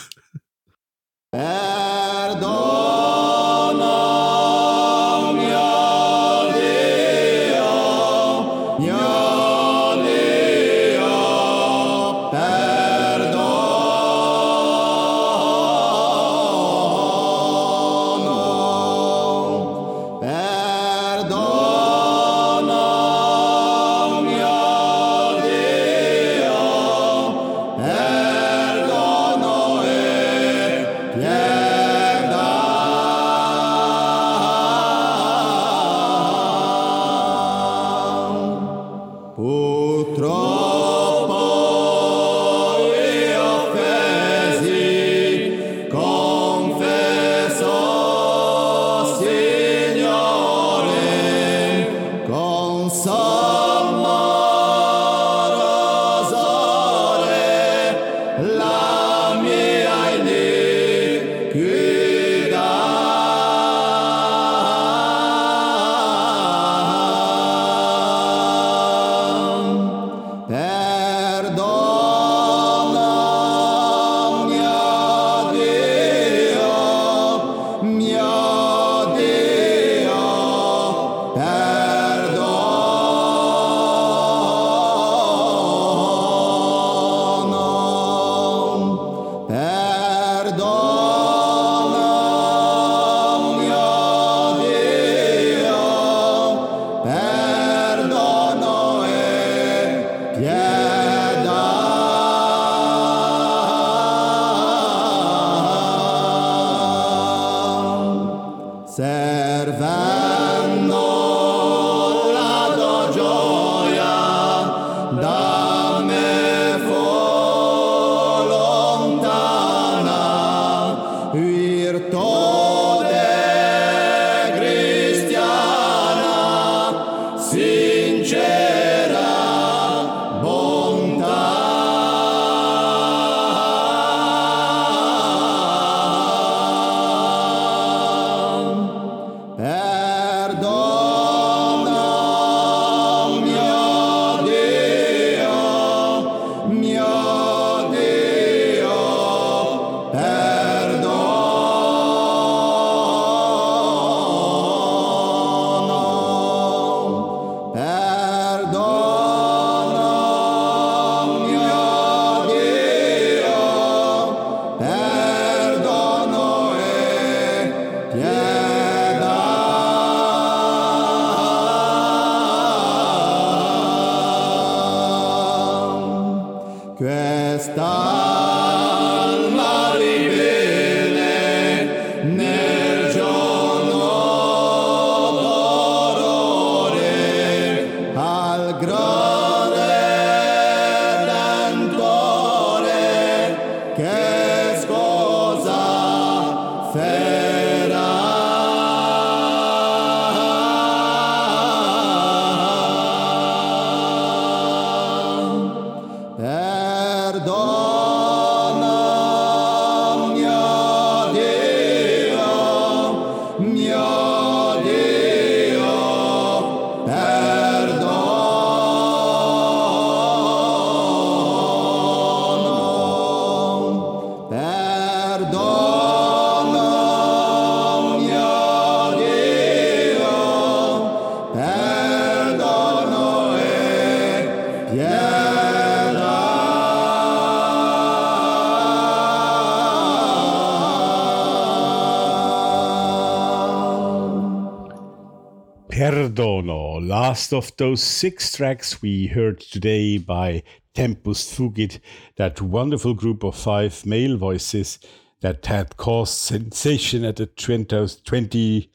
Perdono, last of those six tracks we heard today by Tempus Fugit, that wonderful group of five male voices that had caused sensation at the 2002,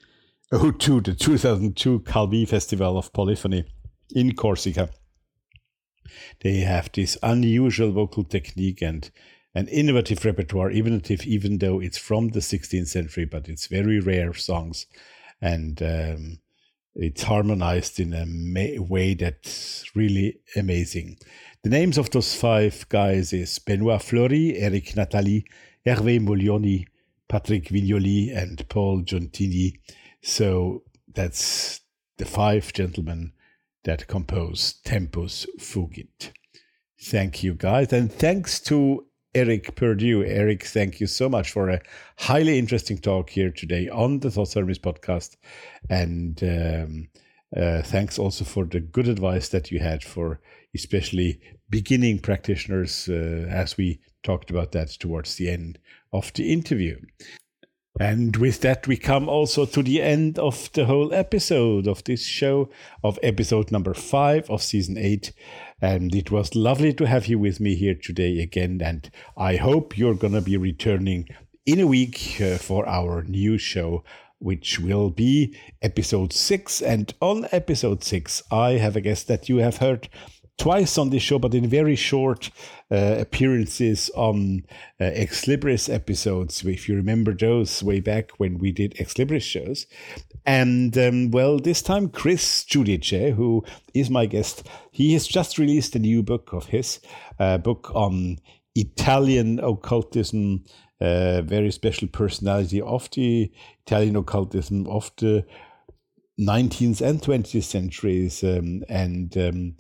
the 2002 Calvi Festival of Polyphony in Corsica. They have this unusual vocal technique and an innovative repertoire, even if even though it's from the 16th century, but it's very rare songs, and um, it's harmonized in a ma- way that's really amazing. The names of those five guys is Benoit Fleury, Eric Nathalie, Hervé Molioni, Patrick Vignoli, and Paul Giontini. So that's the five gentlemen that compose Tempus Fugit. Thank you, guys. And thanks to Eric Purdue. Eric, thank you so much for a highly interesting talk here today on the Thoth Hermes podcast. And um, uh, thanks also for the good advice that you had for especially beginning practitioners, uh, as we talked about that towards the end of the interview. And with that, we come also to the end of the whole episode of this show, of episode number five of season eight. And it was lovely to have you with me here today again. And I hope you're going to be returning in a week uh, for our new show, which will be episode six. And on episode six, I have a guest that you have heard twice on this show, but in very short uh, appearances on uh, Ex Libris episodes, if you remember those way back when we did Ex Libris shows. And um, well, this time, Chris Giudice, who is my guest, he has just released a new book of his, a book on Italian occultism, a very special personality of the Italian occultism of the 19th and 20th centuries. Um, and um,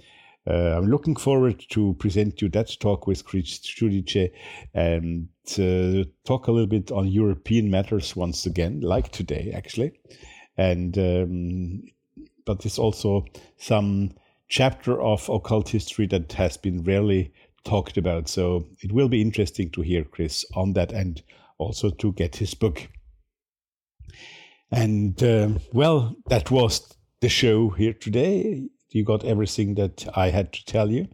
uh, I'm looking forward to present you that talk with Chris Giudice and uh, talk a little bit on European matters once again, like today, actually. And um, but there's also some chapter of occult history that has been rarely talked about. So it will be interesting to hear Chris on that and also to get his book. And uh, well, that was the show here today you got everything that I had to tell you.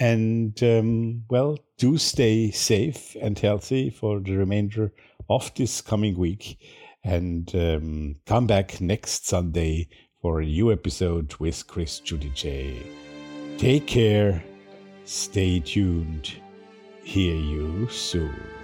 And um, well, do stay safe and healthy for the remainder of this coming week. And um, come back next Sunday for a new episode with Chris Giudice. Take care, stay tuned, hear you soon.